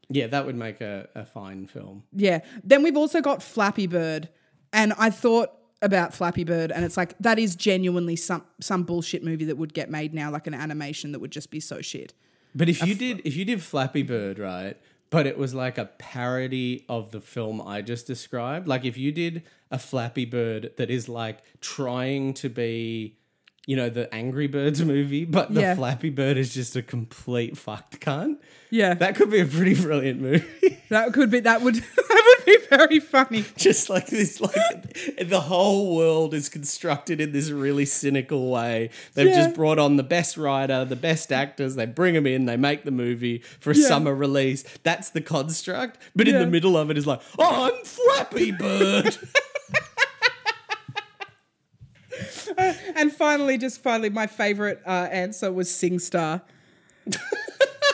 Yeah, that would make a, a fine film. Yeah. Then we've also got Flappy Bird. And I thought about Flappy Bird and it's like that is genuinely some some bullshit movie that would get made now, like an animation that would just be so shit. But if you did, if you did Flappy Bird, right? But it was like a parody of the film I just described. Like if you did a Flappy Bird that is like trying to be, you know, the Angry Birds movie, but the Yeah. Flappy Bird is just a complete fucked cunt. Yeah. That could be a pretty brilliant movie. That could be that would that would be very funny. just like this, like the whole world is constructed in this really cynical way. They've Yeah. just brought on the best writer, the best actors. They bring them in. They make the movie for a Yeah. summer release. That's the construct. But in Yeah. the middle of it is like, oh, I'm Flappy Bird. And finally, just finally, my favorite uh, answer was SingStar.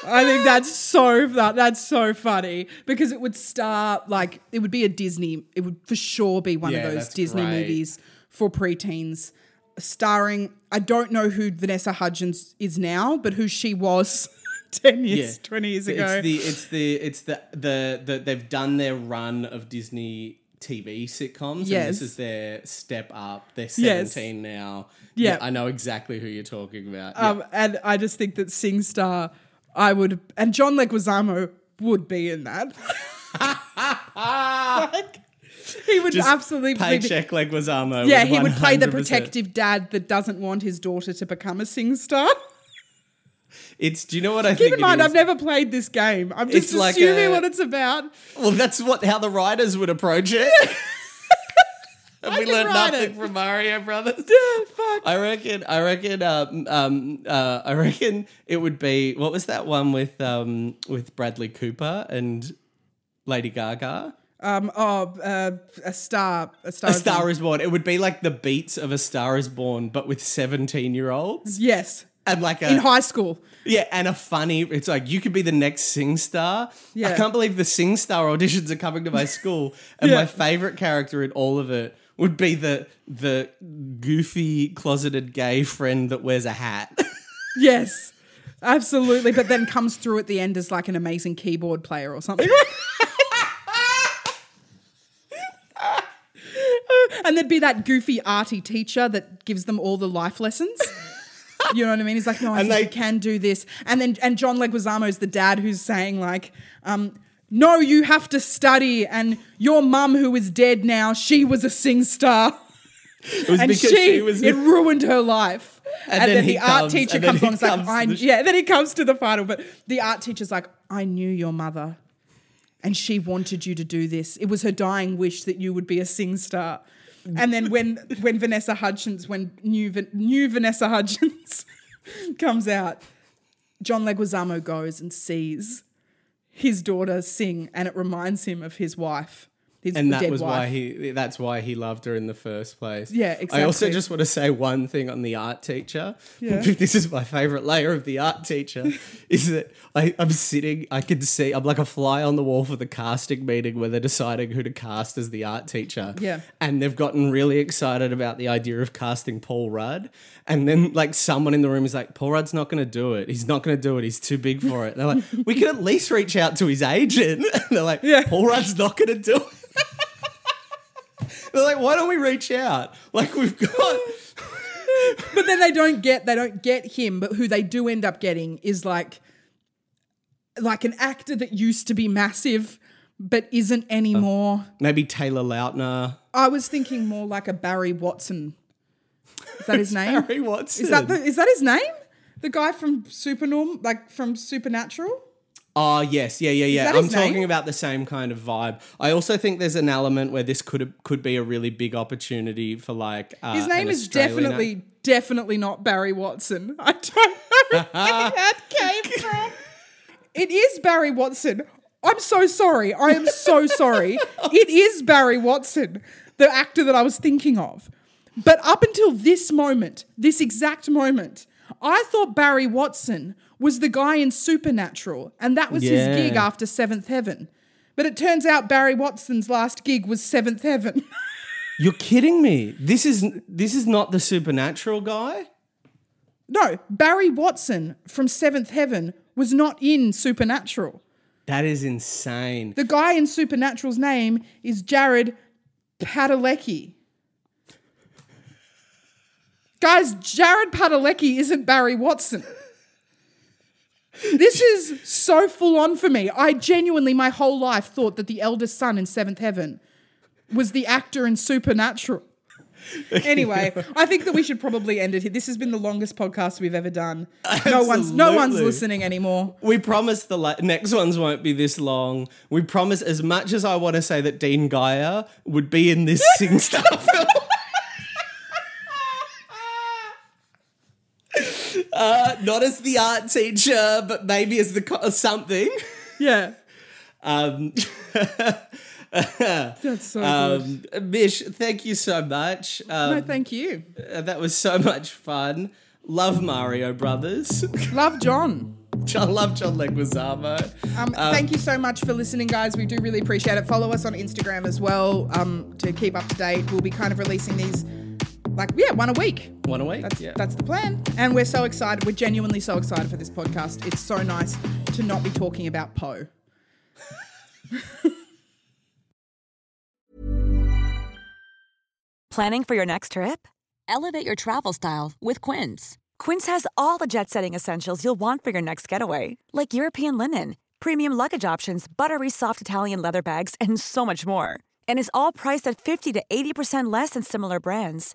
I think that's so that that's so funny because it would start like it would be a Disney. It would for sure be one Yeah, of those Disney great. movies for preteens, starring. I don't know who Vanessa Hudgens is now, but who she was ten years, twenty years ago. It's the it's the it's the the, the they've done their run of Disney TV sitcoms. And Yes. this is their step up. They're Yes. 17 now. Yeah. I know exactly who you're talking about. Um, and I just think that SingStar, I would, and John Leguizamo would be in that. like, he would Just absolutely be- Paycheck Leguizamo. Yeah, he would play the protective dad that doesn't want his daughter to become a SingStar. It's. Do you know what I Keep think? in mind? I've never played this game. I'm just It's like assuming a- what it's about. Well, that's what how the writers would approach it. Have we can learned write nothing it. from Mario Brothers? Fuck. I reckon. I reckon. Um, um, uh, I reckon it would be. What was that one with um, with Bradley Cooper and Lady Gaga? Um, oh, uh, a star, a star, A Star is Born. It would be like the beats of A Star is Born, but with seventeen-year-olds Yes, and like a in high school. Yeah, and a funny. It's like you could be the next Sing Star. Yeah. I can't believe the Sing Star auditions are coming to my school, and Yeah. my favorite character in all of it would be the the goofy closeted gay friend that wears a hat. Yes, absolutely. But then comes through at the end as like an amazing keyboard player or something. and there'd be that goofy arty teacher that gives them all the life lessons. You know what I mean? He's like, no, I And think they- you can do this. And then and John Leguizamo's the dad who's saying like, um, no, you have to study. And your mum, who is dead now, she was a sing star. It was and because she, she was. it ruined her life. And, And then, then he the art comes- teacher and then comes and is like, I, the sh- yeah, then he comes to the final, but the art teacher's like, I knew your mother and she wanted you to do this. It was her dying wish that you would be a sing star. And then when when Vanessa Hudgens, when new new Vanessa Hudgens comes out, John Leguizamo goes and sees his daughter sing, and it reminds him of his wife, his and that was wife. why he. That's why he loved her in the first place. Yeah, exactly. I also just want to say one thing on the art teacher. Yeah. this is my favorite layer of the art teacher. is that I, I'm sitting. I can see. I'm like a fly on the wall for the casting meeting where they're deciding who to cast as the art teacher. Yeah. and they've gotten really excited about the idea of casting Paul Rudd. And then, like, someone in the room is like, Paul Rudd's not going to do it. He's not going to do it. He's too big for it. And they're like, we can at least reach out to his agent. And they're like, Yeah. Paul Rudd's not going to do it. They're like, why don't we reach out? Like, we've got. but then they don't get they don't get him but who they do end up getting is like like an actor that used to be massive but isn't anymore um, Maybe Taylor Lautner. i was thinking more like a barry watson is that his name Barry Watson. is that the, is that his name the guy from supernorm like from supernatural Oh yes, yeah, yeah, yeah. I'm talking name? about the same kind of vibe. I also think there's an element where this could could be a really big opportunity for like. Uh, his name is Australian- definitely definitely not barry watson i don't know where that came from it is barry watson i'm so sorry i am so sorry it is barry watson the actor that i was thinking of but up until this moment this exact moment i thought barry watson was the guy in supernatural and that was his gig after seventh heaven but it turns out barry watson's last gig was seventh heaven You're kidding me. This is this is not the supernatural guy. No, Barry Watson from Seventh Heaven was not in Supernatural. That is insane. The guy in Supernatural's name is Jared Padalecki. Guys, Jared Padalecki isn't Barry Watson. This is so full on for me. I genuinely, my whole life, thought that the eldest son in Seventh Heaven was the actor in Supernatural. Anyway, I think that we should probably end it here. This has been the longest podcast we've ever done. No one's no one's Absolutely. listening anymore. We promise the la- next ones won't be this long. We promise, as much as I want to say that Dean Geyer would be in this Sing Star film. Uh, not as the art teacher, but maybe as the co- something. Yeah, Um, that's so um, Mish, thank you so much. good. No, Um, thank you. uh, that was so much fun. Love Mario Brothers. Love John. I love John Leguizamo. Um, thank you so much for listening, guys. We do really appreciate it. Follow us on Instagram as well um, to keep up to date. We'll be kind of releasing these, like, yeah, one a week. One a week. That's yeah. that's the plan, and we're so excited. We're genuinely so excited for this podcast. It's so nice to not be talking about Poe. Planning for your next trip? Elevate your travel style with Quince. Quince has all the jet setting essentials you'll want for your next getaway, like European linen, premium luggage options, buttery soft Italian leather bags, and so much more. And is all priced at 50 to 80% less than similar brands.